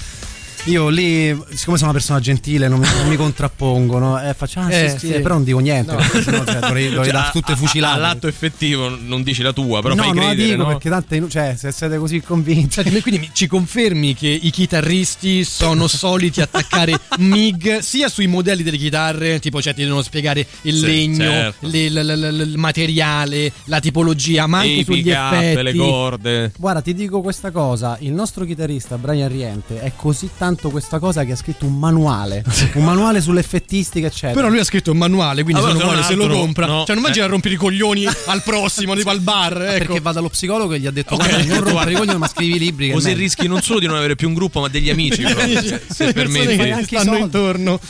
Io lì, siccome sono una persona gentile, non mi, non mi contrappongo, no? Eh, faccio, ah, Eh, sì, sì, sì. però non dico niente, No. perché sennò, cioè, dovrei, (laughs) dovrei Cioè, tutte fucilate. All'atto effettivo non dici la tua, però no, fai non la credere, dico no? perché inu- cioè, se siete così convinti. Senti, quindi ci confermi che i chitarristi sono soliti attaccare (laughs) MIG sia sui modelli delle chitarre, tipo cioè ti devono spiegare il Sì, legno, certo. le- l- l- l- il materiale, la tipologia, ma anche i sugli effetti. le corde. Guarda, ti dico questa cosa: il nostro chitarrista Brian Riente è così tanto tanto questa cosa che ha scritto un manuale, (laughs) un manuale sull'effettistica, eccetera. Però lui ha scritto un manuale, quindi Allora, se uno se vuole un se lo compra. no. Cioè, non immagina Eh. a rompere i coglioni (laughs) al prossimo, tipo al bar. Ecco. Perché va dallo psicologo e gli ha detto Ok, "Guarda, non (laughs) rompere i coglioni ma scrivi libri Così meglio." rischi non solo di non avere più un gruppo, ma degli amici. proprio, se- se permetti. che ti stanno intorno.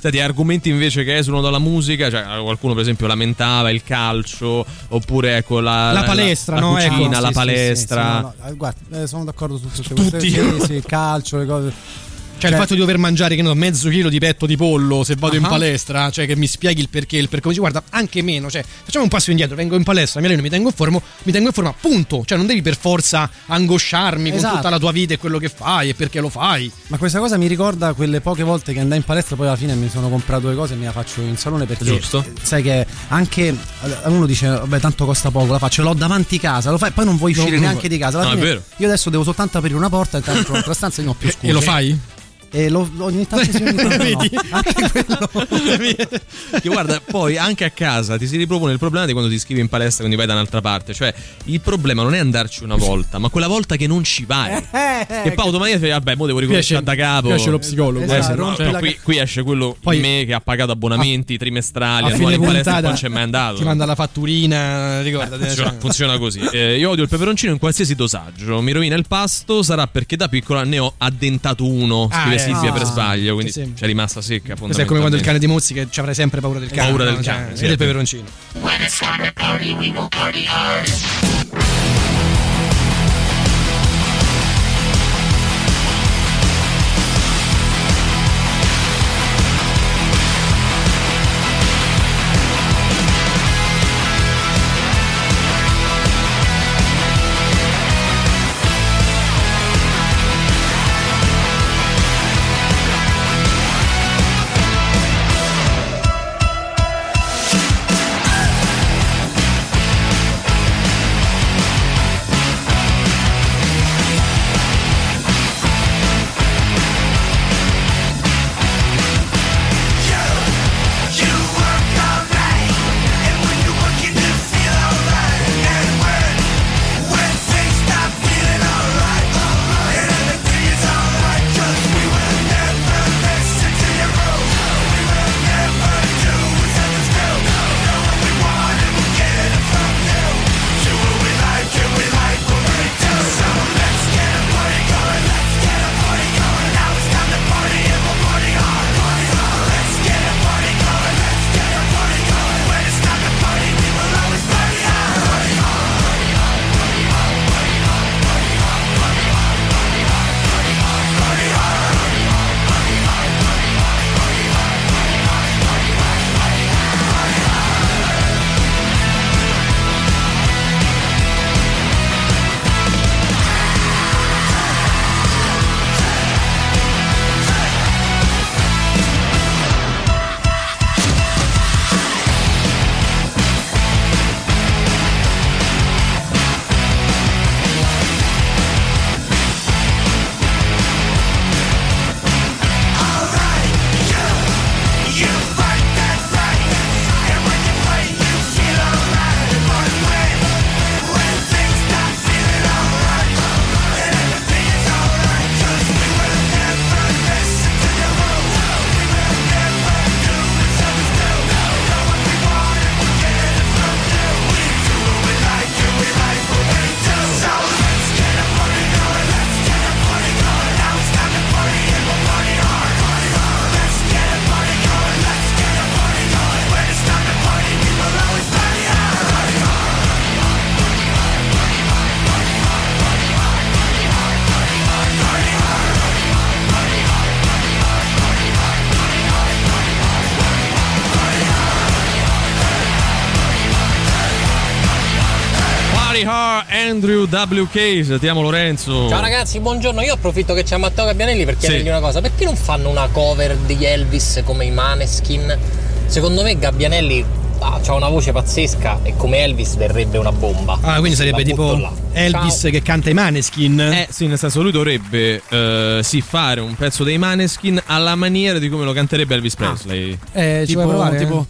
Senti, argomenti invece che esulano dalla musica, cioè qualcuno per esempio lamentava il calcio, oppure ecco la, La palestra, la, no? cucina, Ecco. la Sì, sì, palestra. sì, sì, no, no, guarda, eh, sono d'accordo su tutte Tutti. queste sì, sì, il calcio, le cose. Cioè, il fatto di dover mangiare, che ne so, mezzo chilo di petto di pollo se vado in Ah. palestra, cioè che mi spieghi il perché, il perché. Dici, Guarda, anche meno. Cioè, facciamo un passo indietro, vengo in palestra, mi alleno, mi tengo in forma, mi tengo in forma, punto. Cioè, non devi per forza angosciarmi con Esatto. tutta la tua vita e quello che fai e perché lo fai. Ma questa cosa mi ricorda quelle poche volte che andai in palestra, poi alla fine mi sono comprato due cose e me la faccio in salone perché Giusto. sai che anche uno dice vabbè tanto costa poco, la faccio, l'ho davanti casa, lo fai, poi non vuoi No, uscire no, neanche di casa. Alla no, è fine vero. io adesso devo soltanto aprire una porta e entro in un'altra stanza e non ho più scuse. E lo fai? E lo, ogni tanto sì, ogni tanto no. Vedi? Anche quello. Che guarda, poi anche a casa ti si ripropone il problema di quando ti iscrivi in palestra, quindi vai da un'altra parte. Cioè, il problema non è andarci una volta, ma quella volta che non ci vai. Eh, Che poi automaticamente vabbè, mo devo ricominciare da capo. qui esce lo psicologo. Eh, Esatto, sì, no, la- qui, qui esce quello Poi- in me che ha pagato abbonamenti trimestrali, A annuali fine in palestra e non c'è mai andato. Ti manda la fatturina, ricordati. Funziona, cioè. funziona così. Eh, io odio il peperoncino in qualsiasi dosaggio. Mi rovina il pasto. Sarà perché da piccola ne ho addentato uno. Ah, Scrive eh, Silvia no. per sbaglio. Quindi Sì, c'è rimasta secca. Questo è come quando il cane di Mozzi che ci avrai sempre paura del cane. Paura no? del Cioè, cane, e sì, del è vero. peperoncino. Hard, Andrew WK. Salutiamo Lorenzo. Ciao ragazzi, buongiorno. Io approfitto che c'è Matteo Gabbianelli per chiedergli Sì. una cosa. Perché non fanno una cover di Elvis come i Maneskin? Secondo me Gabbianelli ha una voce pazzesca e come Elvis verrebbe una bomba. Ah, quindi sarebbe tipo là. Elvis Ciao. che canta i Maneskin. Eh sì, nel senso lui dovrebbe eh, sì fare un pezzo dei Maneskin alla maniera di come lo canterebbe Elvis Presley. Eh, ci tipo, vuoi provare? tipo,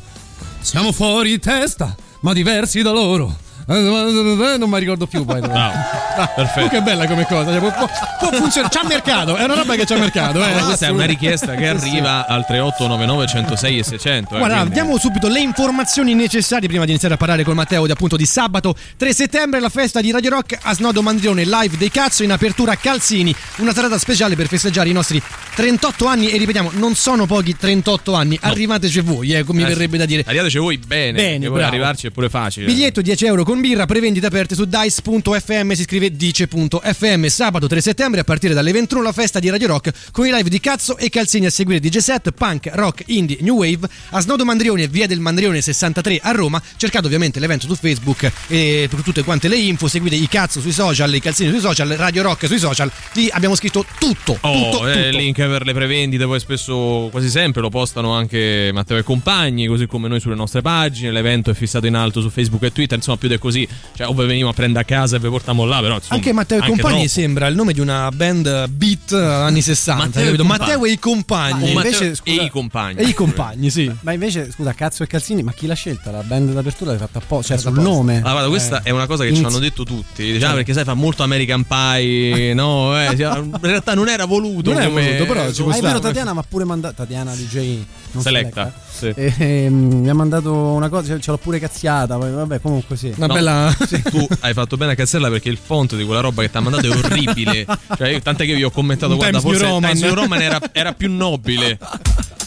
siamo fuori testa, ma diversi da loro. Non mi ricordo più poi. Ah, perfetto. Oh, che bella come cosa. Cioè, può, può- funzionare. C'ha mercato. È una roba che c'ha mercato. Eh. Ma questa è una richiesta che arriva al 3899 106 e 600. eh, Guarda, quindi- diamo subito le informazioni necessarie prima di iniziare a parlare con Matteo di, appunto di sabato 3 settembre la festa di Radio Rock a Snodo Mandrione live dei cazzo in apertura a Calzini, una serata speciale per festeggiare i nostri 38 anni e ripetiamo, non sono pochi 38 anni, arrivateci voi, eh, mi Eh, verrebbe da dire. Arrivateci voi bene. Bene, che poi arrivarci è pure facile. Biglietto 10 euro con birra, prevendite aperte su dice.fm, si scrive dice.fm. Sabato 3 settembre a partire dalle 21 la festa di Radio Rock con i live di cazzo e calzini a seguire DJ set, punk, rock, indie, new wave a Snodo Mandrione, via del Mandrione 63 a Roma. Cercate ovviamente l'evento su Facebook e per tutte quante le info, seguite i cazzo sui social, i calzini sui social, Radio Rock sui social. Lì abbiamo scritto tutto, Oh, tutto, eh, tutto. link per le prevendite, poi spesso, quasi sempre, lo postano anche Matteo e compagni, così come noi sulle nostre pagine. L'evento è fissato in alto su Facebook e Twitter, insomma, più di così. Cioè, o ve veniamo a prendere a casa e vi portiamo là, però insomma, Anche Matteo e Compagni troppo. sembra il nome di una band beat anni 60. Matteo e capito? Matteo e i compagni. Matteo invece, scusa- e i compagni. E i compagni, sì. Ma invece, scusa, cazzo e calzini, ma chi l'ha scelta? La band d'apertura l'hai fatta apposta, cioè sul nome. Ah, guarda, questa Eh. è una cosa che Inizio- ci hanno detto tutti. Diciamo, perché sai, fa molto American Pie. (laughs) no, eh, in realtà non era voluto. Non è voluto, però ci può Ah, è vero. Tatiana mi ha pure mandato. Tatiana DJ. Non Selecta, Selecta. E, ehm, mi ha mandato una cosa, ce l'ho pure cazziata. Vabbè, comunque sì. Una No, bella. Tu hai fatto bene a cazzarla perché il font di quella roba che ti ha mandato è orribile. (laughs) cioè, io- tant'è che io ho commentato, Un guarda, Times New forse Roman. Times New Roman era, era più nobile. (laughs)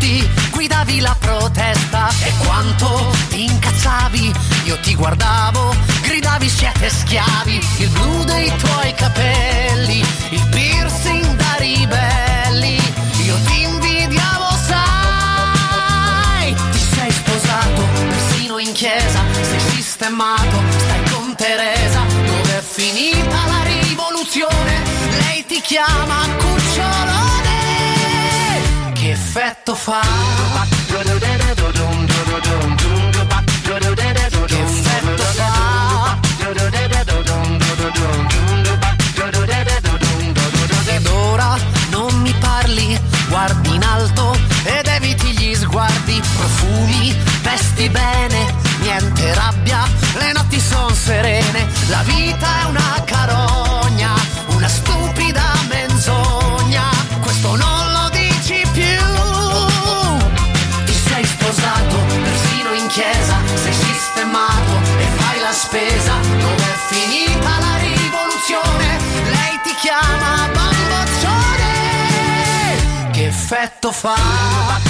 tutti guidavi la protesta. E quanto ti incazzavi, io ti guardavo, gridavi siete schiavi, il blu dei tuoi capelli, il piercing da ribelli, io ti invidiavo sai, ti sei sposato, persino in chiesa, sei sistemato, stai con Teresa, dove è finita la rivoluzione? Lei ti chiama che effetto fa? Che effetto fa? Ed ora non mi parli, guardi in alto ed eviti gli sguardi, profumi, vesti bene, niente rabbia, le notti son serene, la vita è una carogna, effetto fa?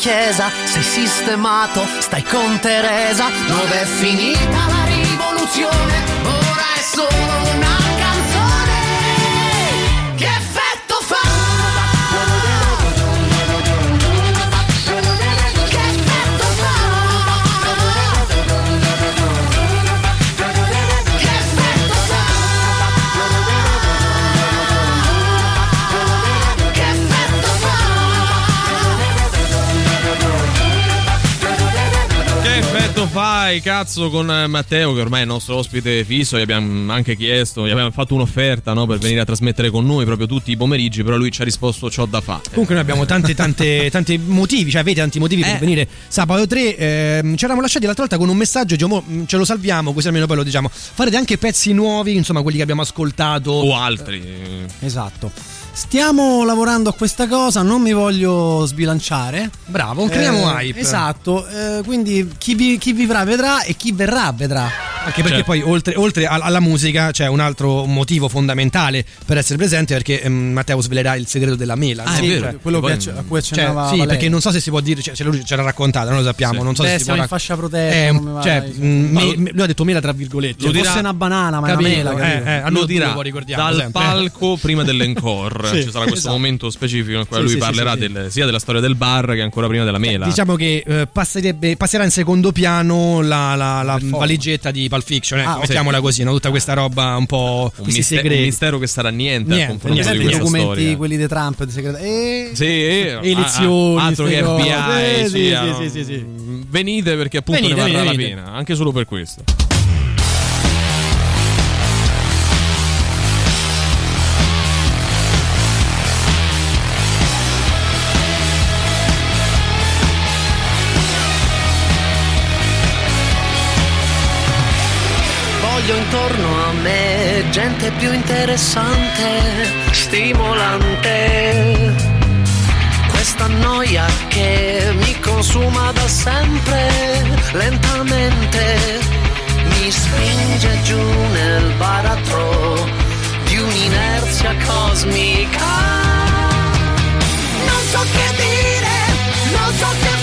Chiesa, sei sistemato, stai con Teresa, dove è finita la rivoluzione? Ora è solo una canzone. Che fai, cazzo, con eh, Matteo, che ormai è il nostro ospite fisso. Gli abbiamo anche chiesto, gli abbiamo fatto un'offerta no, per venire a trasmettere con noi proprio tutti i pomeriggi. Però lui ci ha risposto: C'ho da fare. Comunque noi abbiamo tante, tante, (laughs) tanti motivi, cioè avete tanti motivi per Eh. venire sabato 3. Ehm, ci eravamo lasciati l'altra volta con un messaggio, diciamo, mm, ce lo salviamo, così almeno poi lo diciamo. Farete anche pezzi nuovi, insomma, quelli che abbiamo ascoltato. O altri. Esatto. Stiamo lavorando a questa cosa, non mi voglio sbilanciare. Bravo, creiamo Eh, hype. Esatto, eh, quindi chi, vi- chi vivrà vedrà e chi verrà vedrà. Anche perché Cioè, poi oltre, oltre al- alla musica c'è un altro motivo fondamentale per essere presente perché ehm, Matteo svelerà il segreto della mela. Ah, no? è vero, Cioè, quello che poi- acc- a cui cioè, accennava Sì, Valeria. perché non so se si può dire, cioè, lui ce l'ha raccontata, non lo sappiamo, Sì. non so Beh, se si può siamo in fascia protetta, Eh, cioè, mm, me- me- lui ha detto mela tra virgolette. Lo dirà fosse una banana, ma è una Capito, mela, eh, capito? eh, a lo noi dirà dal sempre. palco prima dell'encore. (laughs) Sì, Ci sarà questo esatto. momento specifico in cui Sì, lui sì, parlerà sì, sì. del- sia della storia del bar che ancora prima della mela. Diciamo che eh, passerà in secondo piano la, la- la valigetta di Pulp Fiction, ecco, Ah, mettiamola così, no? tutta questa roba un po' un, questi miste- un mistero che sarà niente, Niente, a confronto niente. di i questa documenti, storia. quelli di Trump, di segreto. E... Sì, eh, Elezioni, ah, altro che. FBI. Sì, sì, sì, sì, sì, sì. Venite perché appunto Venite, ne varrà la pena, anche solo per questo. Intorno a me gente più interessante, stimolante. Questa noia che mi consuma da sempre, lentamente, mi spinge giù nel baratro di un'inerzia cosmica. Non so che dire, non so che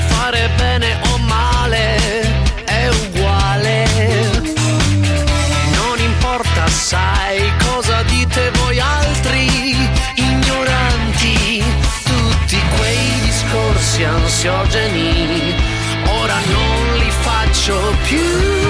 fare bene o male è uguale. Non importa, sai cosa dite voi altri ignoranti. Tutti quei discorsi ansiogeni, ora non li faccio più.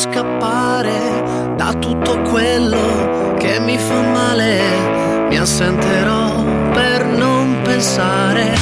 Scappare da tutto quello che mi fa male. Mi assenterò per non pensare.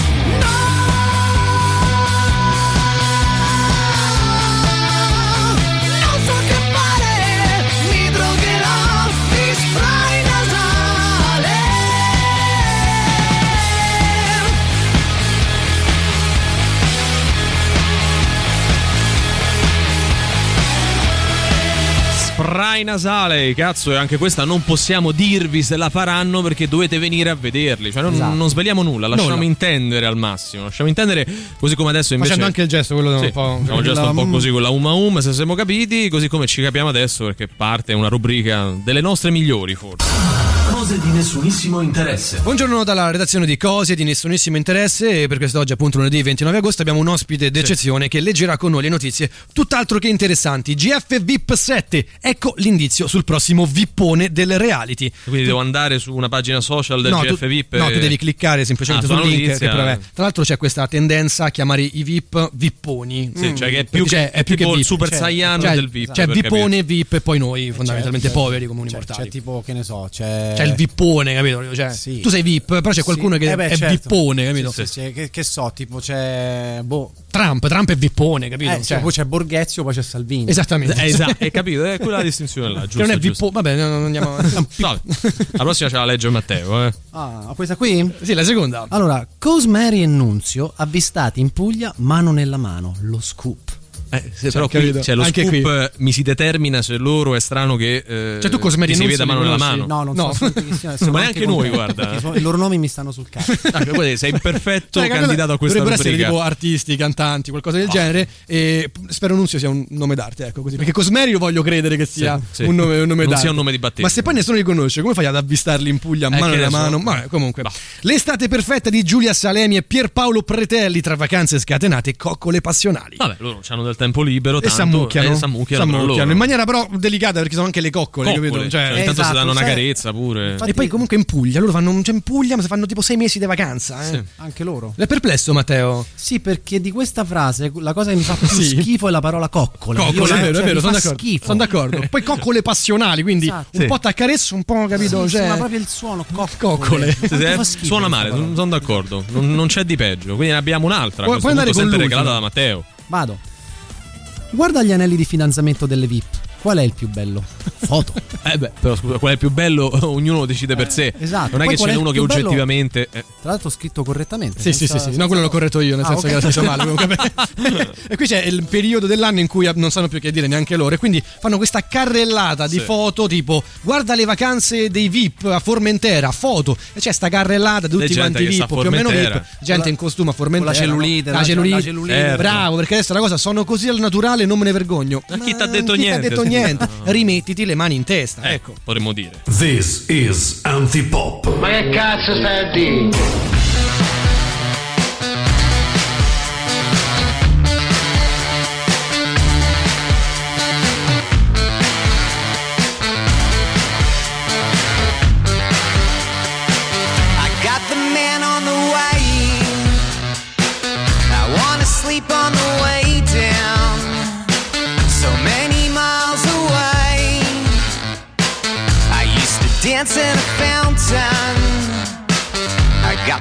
Spray nasale, cazzo, e anche questa non possiamo dirvi se la faranno perché dovete venire a vederli. Cioè, non, Esatto. non sveliamo nulla, lasciamo Nulla. intendere al massimo. Lasciamo intendere così come adesso invece. Facendo anche il gesto, quello Sì, un po'. facciamo un gesto un po' la- così con la Uma Um, se siamo capiti, così come ci capiamo adesso perché parte una rubrica delle nostre migliori, forse. Cose di nessunissimo interesse. Buongiorno dalla redazione di Cose di nessunissimo interesse e per quest'oggi appunto lunedì 29 agosto abbiamo un ospite d'eccezione che leggerà con noi le notizie tutt'altro che interessanti. GF VIP 7, ecco l'indizio sul prossimo vippone del reality. Quindi devo andare su una pagina social del No, GF tu, VIP. no, e- tu devi cliccare semplicemente Ah, sul link. notizia. che tra l'altro c'è questa tendenza a chiamare i VIP vipponi. Sì, Mm. cioè che è più che- è tipo il VIP. Super Cioè, Saiyan cioè, del VIP, Cioè vippone, VIP e poi noi fondamentalmente poveri comuni mortali. c'è tipo, che ne so, c'è... C'è il vippone, capito? Cioè, Sì. Tu sei VIP, però c'è qualcuno Sì, che eh beh, è certo. vippone, capito? Sì, sì, sì, Che, che so, tipo c'è... Boh. Trump, Trump è vippone, capito? Eh, Cioè, poi c'è Borghezio, poi c'è Salvini. Esattamente. Eh, esatto, hai (laughs) capito? È quella la distinzione là, Che giusto? non è vippone, vabbè, non andiamo (laughs) Vabbè, La prossima ce la legge Matteo, eh. Ah, questa qui? Sì, la seconda. Allora, Cosmary e Nunzio avvistati in Puglia mano nella mano, lo scoop. Eh, se però Cioè, qui capito? c'è lo Anche scoop qui. eh, mi si determina se loro è strano che eh, Cioè, tu Cosmeri ti si veda mano nella mano. No, non No. so assolutamente (laughs) chi siano, Ma sono neanche anche noi, guarda. sono- I loro nomi mi stanno sul cazzo. Ah, sei il perfetto (laughs) Cioè, candidato a questa dovrebbero essere rubrica. tipo artisti, cantanti, qualcosa del genere. E spero Nunzio sia un nome d'arte, ecco così. Perché Cosmeri io voglio credere che sia Sì, sì. un nome, un nome Non d'arte. sia un nome di battesimo. Ma se poi nessuno li conosce, come fai ad avvistarli in Puglia, Eh, mano nella mano? Ma comunque. L'estate perfetta di Giulia Salemi e Pierpaolo Pretelli tra vacanze scatenate e coccole passionali. Vabbè, loro hanno del tempo libero. E tanto, s'ammucchiano, eh, s'ammucchiano s'ammucchiano, in maniera però delicata perché sono anche le coccole, Coccole, capito? Cioè, cioè, tanto si danno una cioè, carezza pure. e poi comunque in Puglia, loro fanno, cioè in Puglia ma si fanno tipo sei mesi di vacanza. Eh. Sì. Anche loro. È perplesso Matteo? Sì, perché di questa frase la cosa che mi fa più (laughs) Sì. schifo è la parola coccole. Coccole, Io è vero, cioè, è vero, mi sono d'accordo. schifo. Sono d'accordo. Poi coccole passionali, quindi Esatto. un Sì. po' t'accarezzo, un po' capito, Sì, cioè sì, ma proprio il suono coccole. eh, suona male, sono d'accordo. Non, c'è di peggio. Quindi ne abbiamo un'altra. Puoi- andare sempre regalata da Matteo. Vado. Guarda gli anelli di fidanzamento delle VIP. Qual è il più bello? (laughs) Foto. Eh beh, però scusa, qual è il più bello? (laughs) Ognuno decide per sé. esatto. Non è Poi che ce n'è uno che bello? oggettivamente. eh, Tra l'altro scritto correttamente. Sì, sì, sì, senza- sì, no, quello l'ho corretto io, nel Ah, senso ok. che l'ho scritto male. (laughs) e qui c'è il periodo dell'anno in cui non sanno più che dire neanche loro. E quindi fanno questa carrellata di Sì. foto, tipo guarda le vacanze dei VIP a Formentera, foto. E c'è sta carrellata di tutti quanti VIP, più o meno. VIP, gente la- in costume a Formentera. la cellulite, la- la cellulite. la cellulite. Certo. Bravo, perché adesso la cosa sono così al naturale, non me ne vergogno. Ma chi t'ha detto chi niente? (laughs) Rimettiti le mani in testa. eh, Ecco. potremmo dire. This is Antipop. Ma che cazzo stai a dire?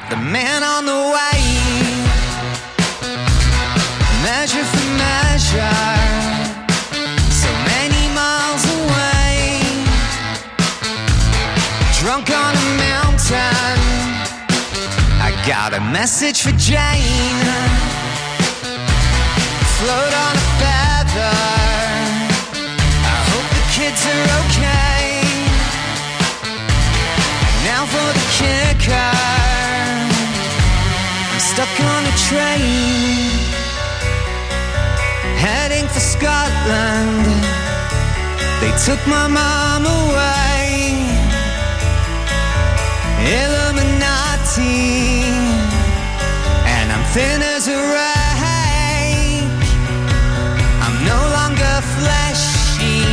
The man on the way. Measure for measure. So many miles away drunk on a mountain. I got a message for Jane. Float on a feather. I hope the kids are okay. Now for the kicker. Train. Heading for Scotland. They took my mom away. Illuminati, and I'm thin as a rake. I'm no longer fleshy.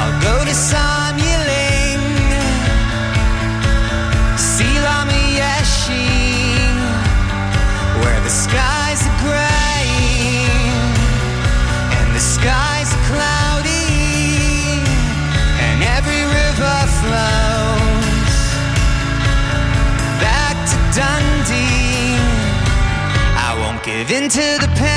I'll go give in to the pain.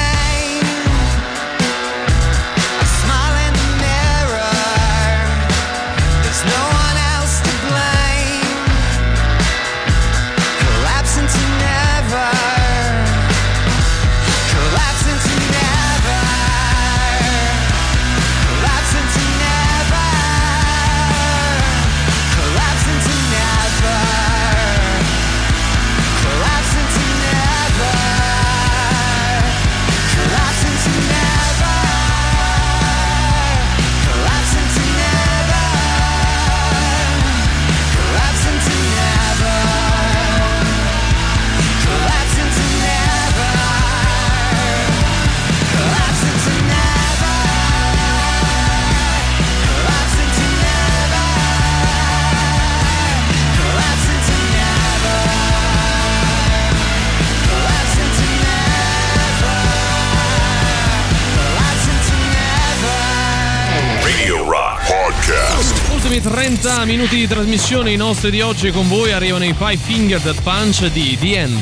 30 minuti di trasmissione, i nostri di oggi con voi arrivano i Five Finger Death Punch di The End.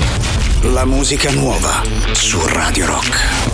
La musica nuova su Radio Rock.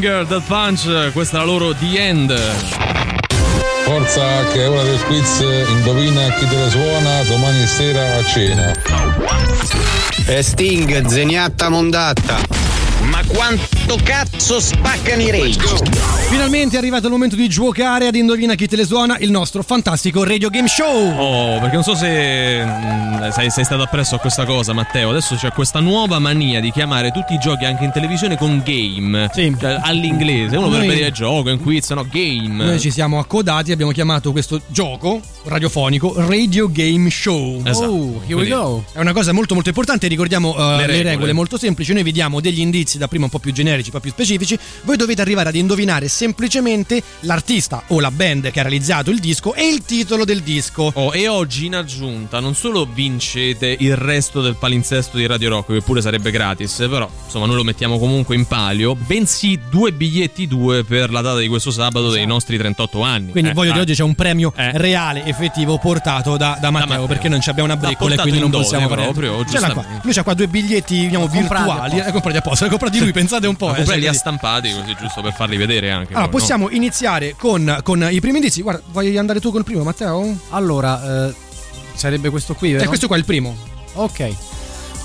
Finger Death Punch, questa è la loro The End. Forza che è ora del quiz, indovina chi te la suona domani sera a cena. E Sting, zeniatta mondatta. Quanto cazzo spaccano i rage? Finalmente è arrivato il momento di giocare ad Indovina chi te le suona, il nostro fantastico Radio Game Show. Oh, perché non so se mm, sei, sei stato appresso a questa cosa, Matteo. Adesso c'è questa nuova mania di chiamare tutti i giochi anche in televisione con game. Sì. Cioè, all'inglese. Uno Noi- potrebbe dire gioco, in quiz, no, game. Noi ci siamo accodati e abbiamo chiamato questo gioco radiofonico Radio Game Show. Esatto. Oh, here we go. È una cosa molto molto importante, ricordiamo uh, le, regole. regole. molto semplici, noi vi diamo degli indizi da prima un po' più generici, poi più specifici, voi dovete arrivare ad indovinare semplicemente l'artista o la band che ha realizzato il disco e il titolo del disco. Oh, e oggi in aggiunta non solo vincete il resto del palinsesto di Radio Rock, che pure sarebbe gratis, però insomma noi lo mettiamo comunque in palio, bensì due biglietti due per la data di questo sabato dei nostri 38 anni. Quindi Eh, voglio dire dai. oggi c'è un premio reale, effettivo, portato da, da Matteo, Matteo. perché non ci abbiamo una briccola e quindi non possiamo fare proprio, niente. Ce l'ha qua. giustamente. Lui c'ha qua due biglietti diciamo, virtuali, eh, comprati apposta, li ha comprati lui, pensate un po'. Eh, comprare li cioè, ha stampati così giusto per farli vedere anche. Allora, poi, no? possiamo iniziare con, con i primi indizi. Guarda, vuoi andare tu col primo, Matteo? Allora, eh, sarebbe questo qui, vero? Eh, questo qua è il primo. Ok.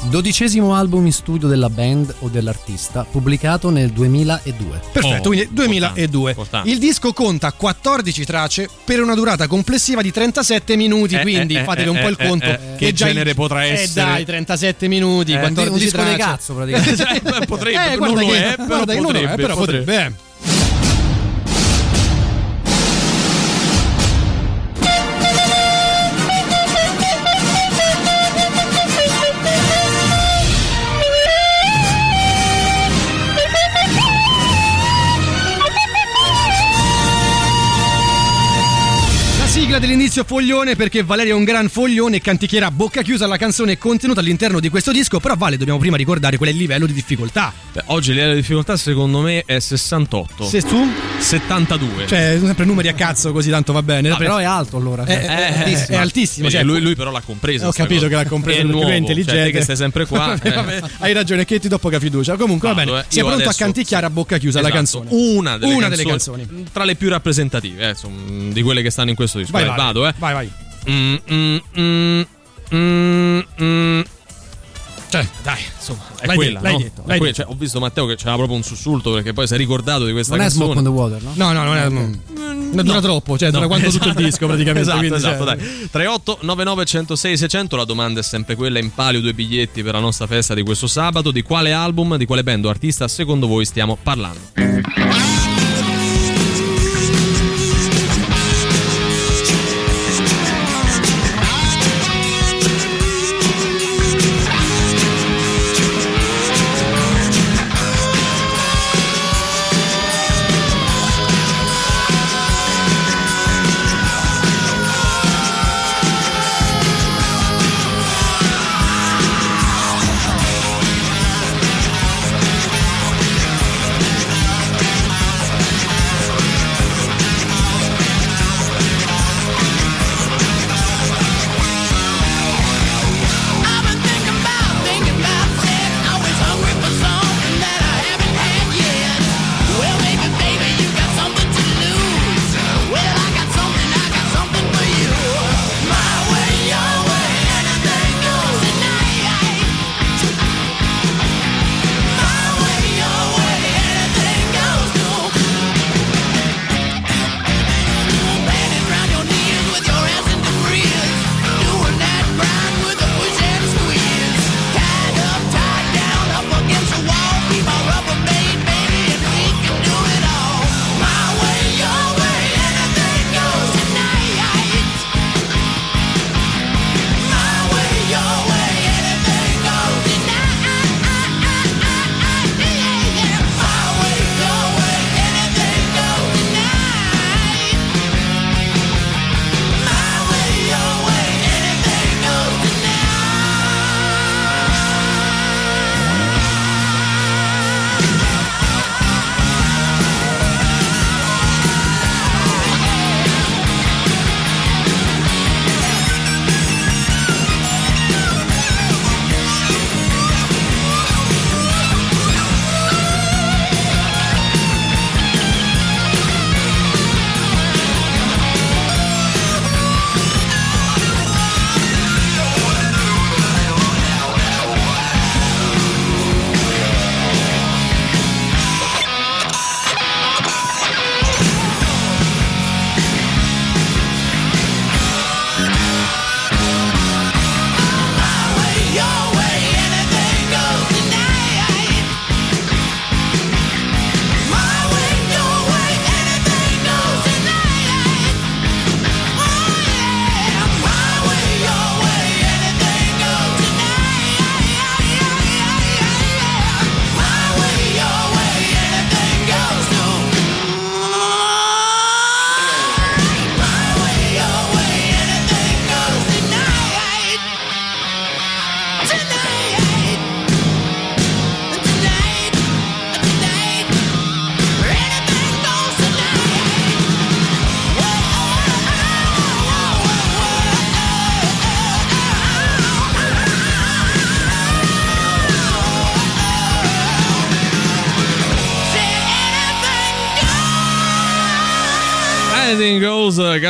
Dodicesimo album in studio della band o dell'artista, pubblicato nel 2002. Perfetto, Oh, quindi 2002. Il disco conta 14 tracce per una durata complessiva di 37 minuti, Eh, quindi eh, fatevi un eh, po' il eh, conto. eh, che genere il- potrà Eh essere? dai, 37 minuti, Eh, 14 un disco di tracce. cazzo, praticamente. (laughs) Eh, potrebbe, Eh, non guarda lo che- è, però guarda che non lo è, potrebbe, però potrebbe. Eh. La dell'inizio foglione perché Valeria è un gran foglione e cantichierà a bocca chiusa la canzone contenuta all'interno di questo disco, però Vale dobbiamo prima ricordare qual è il livello di difficoltà. Beh, oggi il livello di difficoltà secondo me è 68. Se tu? 72. Cioè, sono sempre numeri a cazzo così tanto va bene. Ah, però è alto allora. È, è- è altissimo. È altissimo, Vedi, cioè- lui, lui però l'ha compresa. Ho capito cosa. che l'ha compreso È lui è nuovo, intelligente. Cioè, che stai sempre qua. (laughs) Vabbè, eh. vabbè, hai ragione, che ti do poca fiducia. Comunque va Vado, bene. eh. Sei pronto adesso- a canticchiare a bocca chiusa la Esatto, canzone. Una delle Una canzoni, delle canzoni. Tra le più rappresentative, eh, insomma, di quelle che stanno in questo disco. Vai, Dai, vai. vado, eh. Vai, vai. Mm, mm, mm, mm, mm. Cioè, dai, insomma, È l'hai quella, detto, l'hai no? detto, È l'hai quella. detto. Cioè, ho visto Matteo che c'era proprio un sussulto perché poi si è ricordato di questa Non è canzone. Smoke on the Water, no? No, no, non è. Non dura troppo, cioè dura quanto tutto il (laughs) disco praticamente. Esatto, quindi, esatto, cioè- dai. 38 99 106 600, la domanda è sempre quella, in palio due biglietti per la nostra festa di questo sabato, di quale album, di quale band o artista secondo voi stiamo parlando?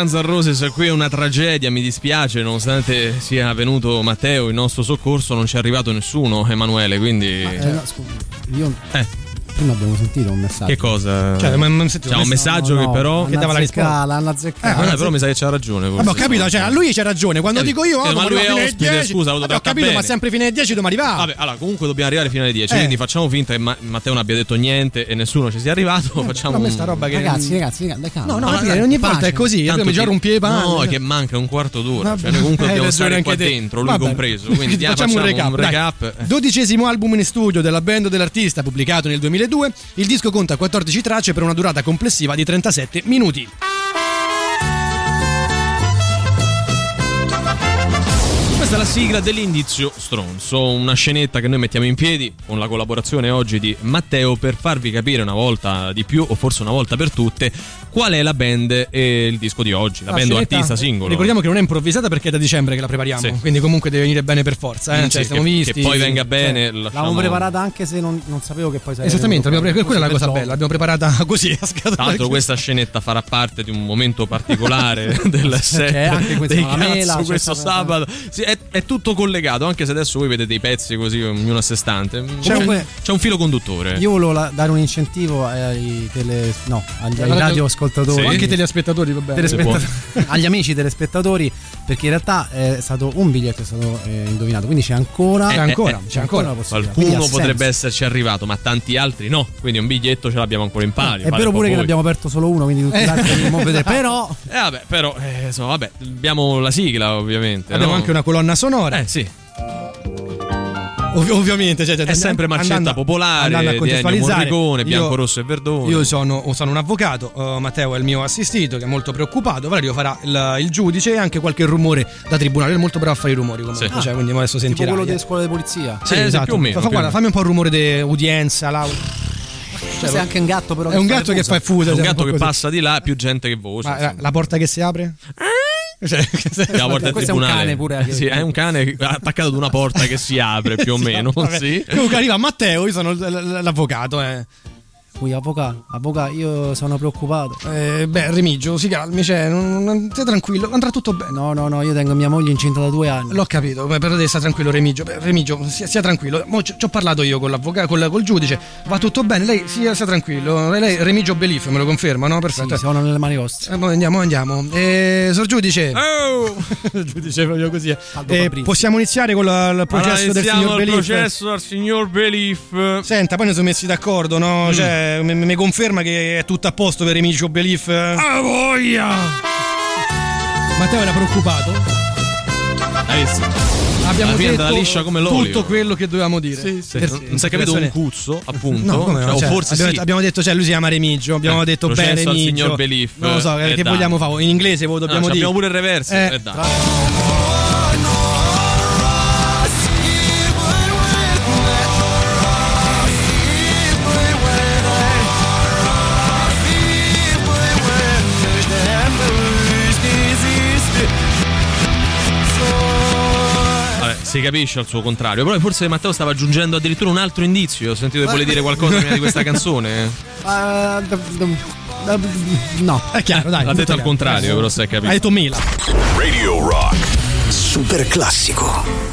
Guns N' Roses, qui è una tragedia, mi dispiace, nonostante sia venuto Matteo in nostro soccorso, non ci è arrivato nessuno, Emanuele, quindi... Eh, no, scusa, io Eh. Prima abbiamo sentito un messaggio. Che cosa? Cioè, ma- ma senti, C'è un messaggio No, che però... Che dava la risposta. L'hanno azzeccato. Ah, però mi sa che c'ha ragione. Vabbè, ho capito, cioè, a lui c'è ragione. Quando Eh, dico io, eh, oh, ma dobbiamo lui è ospite, 10. scusa, lo Vabbè, ho capito, bene. ma sempre fino alle 10 dobbiamo arrivare. Vabbè, allora comunque dobbiamo arrivare fino alle 10, Eh. quindi facciamo finta che Ma- Matteo non abbia detto niente e nessuno ci sia arrivato. Facciamo a me un- sta roba che- Ragazzi, ragazzi, calma. No, no, Allora, ogni volta pace. è così. Io mi già i panni. No, è che manca un quarto d'ora. Cioè, noi comunque (laughs) dobbiamo stare anche qua dentro, lui compreso. Quindi (laughs) diamo- facciamo un facciamo recap. un recap. Dodicesimo album in studio della band dell'artista, pubblicato nel 2002. Il disco conta 14 tracce per una durata complessiva di 37 minuti. Questa è la sigla dell'indizio stronzo, una scenetta che noi mettiamo in piedi con la collaborazione oggi di Matteo per farvi capire una volta di più, o forse una volta per tutte, qual è la band e il disco di oggi, la, La band o artista singolo. Ricordiamo che non è improvvisata perché è da dicembre che la prepariamo, Sì. quindi comunque deve venire bene per forza. Eh? Sì, Cioè, che- siamo che visti. poi venga bene, Cioè, lasciamo- L'avevamo preparata anche se non, non sapevo che poi sarebbe Esattamente, pre- quella è la cosa bella, l'abbiamo preparata (laughs) così a scatola. Tra l'altro questa scenetta farà parte di un momento particolare (laughs) del set C'è anche questa mela, questo sabato. Sì, è è tutto collegato, anche se adesso voi vedete i pezzi così, ognuno a sé stante. C'è, Comunque- un, c'è un filo conduttore. Io volevo la- dare un incentivo ai, tele, no, agli, ai Radio- radioascoltatori. Sì. Anche telespettatori, va bene. Agli amici telespettatori, perché in realtà è stato un biglietto è stato eh, indovinato, quindi c'è ancora, Eh, c'è ancora, eh, eh, c'è ancora la possibilità. Qualcuno Quindi ha potrebbe senso. esserci arrivato, ma tanti altri no. Quindi un biglietto ce l'abbiamo ancora in pari. È vero pure che ne abbiamo aperto solo uno, quindi tutti gli altri andiamo a vedere. Però (laughs) Eh vabbè, però, eh, insomma, vabbè, abbiamo la sigla ovviamente. Abbiamo no? anche una colonna sonora. Eh sì. Ov- ovviamente, cioè, cioè, È sempre marcetta andando- popolare andando a contestualizzare, Morricone, io- Bianco, Rosso e Verdone. Io sono, sono un avvocato, uh, Matteo è il mio assistito che è molto preoccupato. Valerio farà il, il giudice e anche qualche rumore da tribunale. È molto bravo a fare i rumori comunque, Sì. cioè, quindi adesso tipo sentirà. quello delle scuole di polizia. Sì, Eh, sì, esatto. più o meno, Fa- più o guarda, meno. fammi un po' il rumore di udienza, lauda. Questo è anche un gatto, però. È un fa gatto che fusa. fa il fuso. È un cioè, gatto che così. passa di là, più gente che voce. La, la porta che si apre? Cioè, La porta del Questo è un tribunale. cane pure, Sì, è un cane attaccato ad una porta che si apre più o (laughs) meno. Vabbè. Sì. Comunque arriva Matteo, io sono l'avvocato. Eh. Ui, avvocato, avvocato, io sono preoccupato. Eh, beh, Remigio, si calmi, cioè, non, non- stai tranquillo, andrà tutto bene. No, no, no, io tengo mia moglie incinta da due anni. L'ho capito, beh, però devi stare tranquillo, Remigio. Beh, Remigio, sia, sia tranquillo. Mo ci, ho parlato io con l'avvocato, col, col giudice. Va tutto bene, lei sia, sia tranquillo. Lei, lei Remigio Belief, me lo conferma, no? Perfetto. Sì, sono nelle mani vostre. Eh, mo andiamo, andiamo. Eh, sor giudice. Oh! il (laughs) giudice proprio così. eh. Possiamo iniziare con la- il processo Allora, del iniziamo signor il Belief? processo al signor Belief. Senta, poi ne sono messi d'accordo, no? Mm. Cioè, mi, mi conferma che è tutto a posto per Remigio Belief? Ah, voglia! Matteo era preoccupato. Hai visto? Abbiamo detto liscia come l'olio. tutto quello che dovevamo dire. Sì, sì. Per- Non si è capito un cuzzo, appunto. No, come no, Cioè, cioè, forse abbiamo, sì. detto, abbiamo detto, cioè, lui si chiama Remigio. Abbiamo Eh, detto bene Remigio. signor Belief. Non lo so, Eh, che dai. vogliamo fare? In inglese voi No, dobbiamo dire. abbiamo pure il reverso. Eh, si capisce al suo contrario. Però forse Matteo stava aggiungendo addirittura un altro indizio. Ho sentito che vuole dire qualcosa prima di questa (laughs) canzone. Ah, d- no. È chiaro, dai. L'ha detto al chiaro. contrario, però si è capito. Ha detto Mela. Radio Rock. Super classico.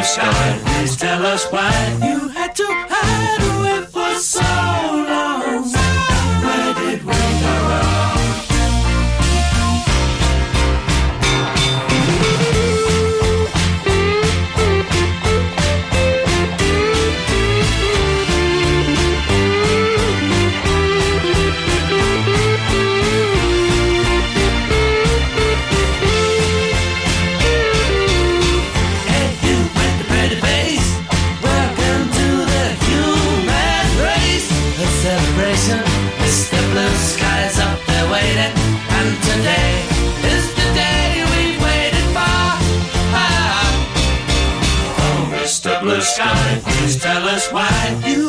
Blue Sky, please tell us why you us why you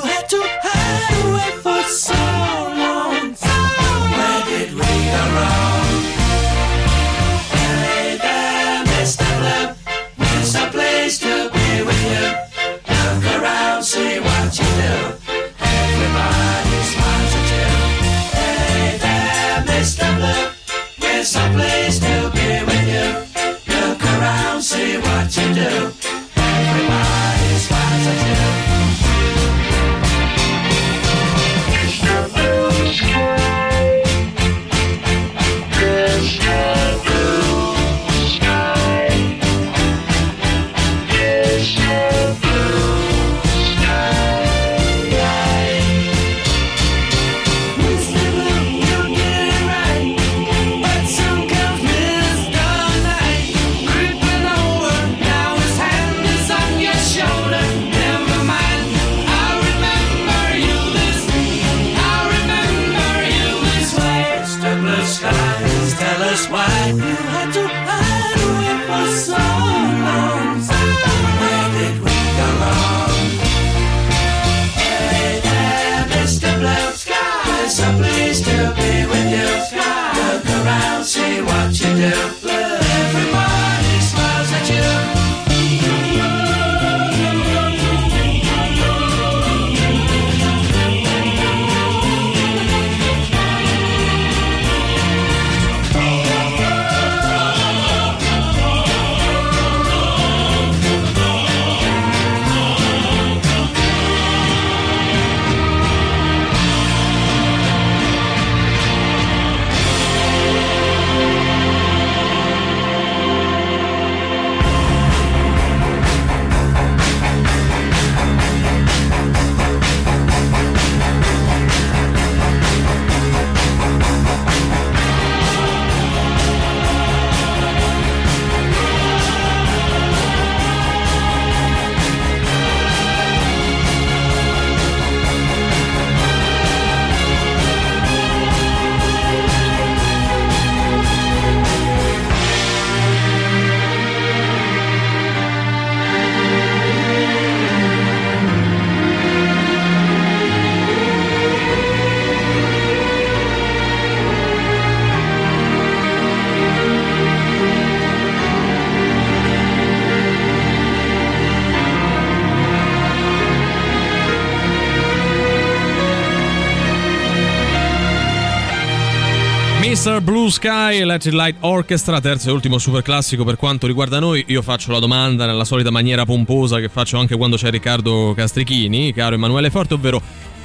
Blue Sky Electric Light Orchestra, terzo e ultimo super classico per quanto riguarda noi. Io faccio la domanda nella solita maniera pomposa che faccio anche quando c'è Riccardo Castrichini, caro Emanuele Forte, ovvero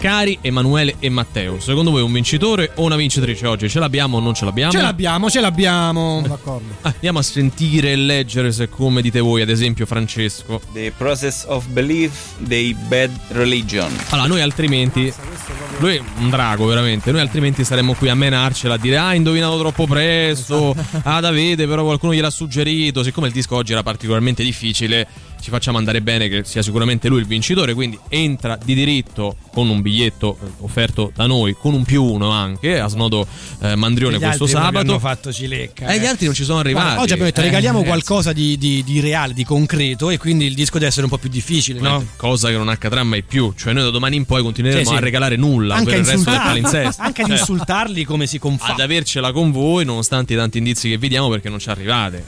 cari Emanuele e Matteo, secondo voi un vincitore o una vincitrice oggi? Ce l'abbiamo o non ce l'abbiamo? Ce l'abbiamo, ce l'abbiamo. D'accordo. Ah, Andiamo a sentire e leggere se come dite voi, ad esempio Francesco. The process of belief dei bad religion. Allora, noi altrimenti. Lui è un drago, veramente. Noi altrimenti saremmo qui a menarcela a dire: Ah, indovinato troppo presto. Ah, Davide, però qualcuno gliel'ha suggerito. Siccome il disco oggi era particolarmente difficile, ci facciamo andare bene che sia sicuramente lui il vincitore. Quindi entra di diritto con un biglietto eh, offerto da noi, con un più uno anche, a snodo eh, Mandrione questo sabato. hanno fatto cilecca. Eh, gli altri non ci sono arrivati. Guarda, oggi abbiamo detto Eh, regaliamo qualcosa di, di- di reale, di concreto e quindi il disco deve essere un po' più difficile, no? Cosa che non accadrà mai più. Cioè, noi da domani in poi continueremo Sì, sì. a regalare nulla Anche per il resto del palinsesto. (laughs) anche ad Cioè, insultarli come si confà. ad avercela con voi, nonostante i tanti indizi che vi diamo, perché non ci arrivate.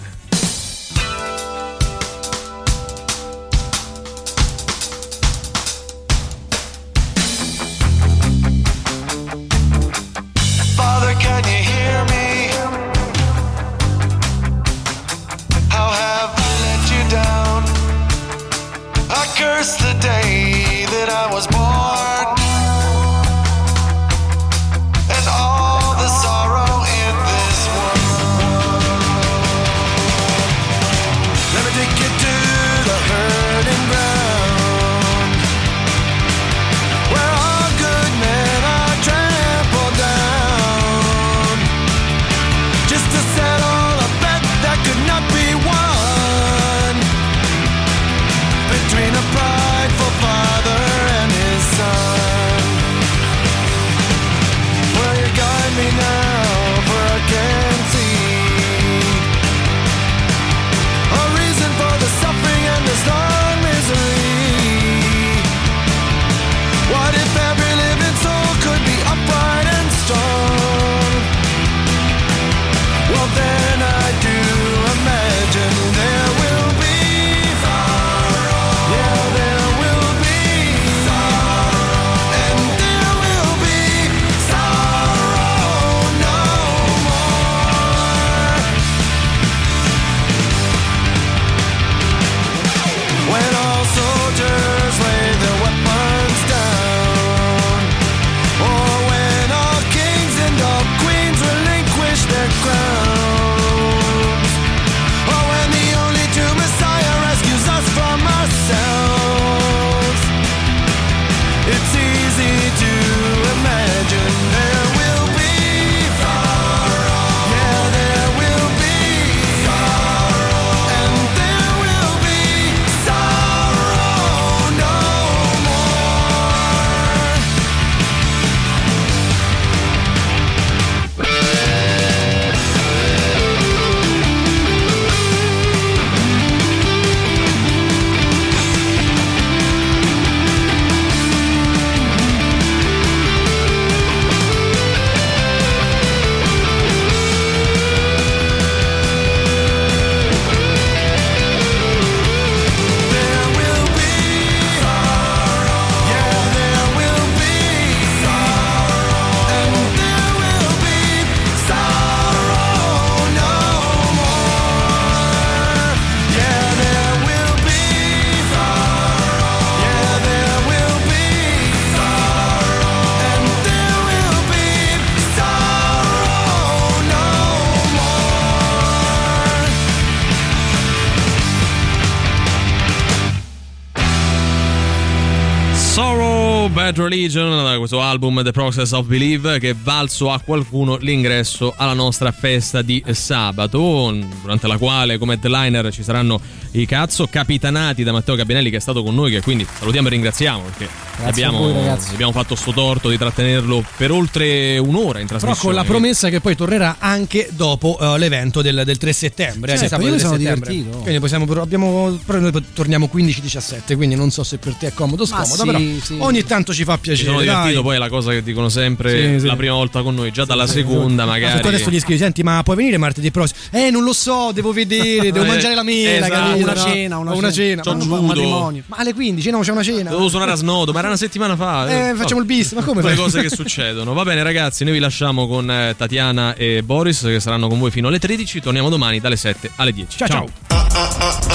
Da questo album The Process of Believe che valso a qualcuno l'ingresso alla nostra festa di sabato, durante la quale come headliner ci saranno i cazzo capitanati da Matteo Gabinelli che è stato con noi, che quindi salutiamo e ringraziamo perché abbiamo, voi, abbiamo fatto sto torto di trattenerlo per oltre un'ora in Però trasmissione. con la promessa che poi tornerà anche dopo eh, l'evento del, del 3 settembre. Certo, eh, io mi 3 sono settembre. divertito. Quindi possiamo, abbiamo, però noi torniamo 15-17, quindi non so se per te è comodo o Ma scomodo, sì, però sì. ogni tanto ci fa Mi piacere. sono divertito, dai. poi è la cosa che dicono sempre Sì, sì. la prima volta con noi, già dalla seconda se magari. tu adesso gli scrivi, senti, ma puoi venire martedì prossimo? Eh, non lo so, devo vedere, devo Eh, mangiare la mela, esatto. Una cena, una una cena. cena. C'ho ma- matrimonio. Ma alle 15, no, c'è una cena. Dovevo suonare a Snodo, ma era una settimana fa. Eh, facciamo il bis, ma come Le cose che succedono. Va bene, ragazzi, noi vi lasciamo con eh, Tatiana e Boris che saranno con voi fino alle 13. Torniamo domani dalle 7 alle 10. Ciao, ciao.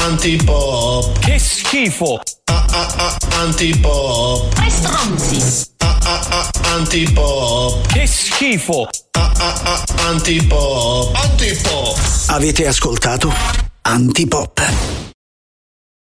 Antipop. Che schifo! Antipop. Tre stronzi! Antipop. Che schifo! Antipop. Antipop. Avete ascoltato Antipop.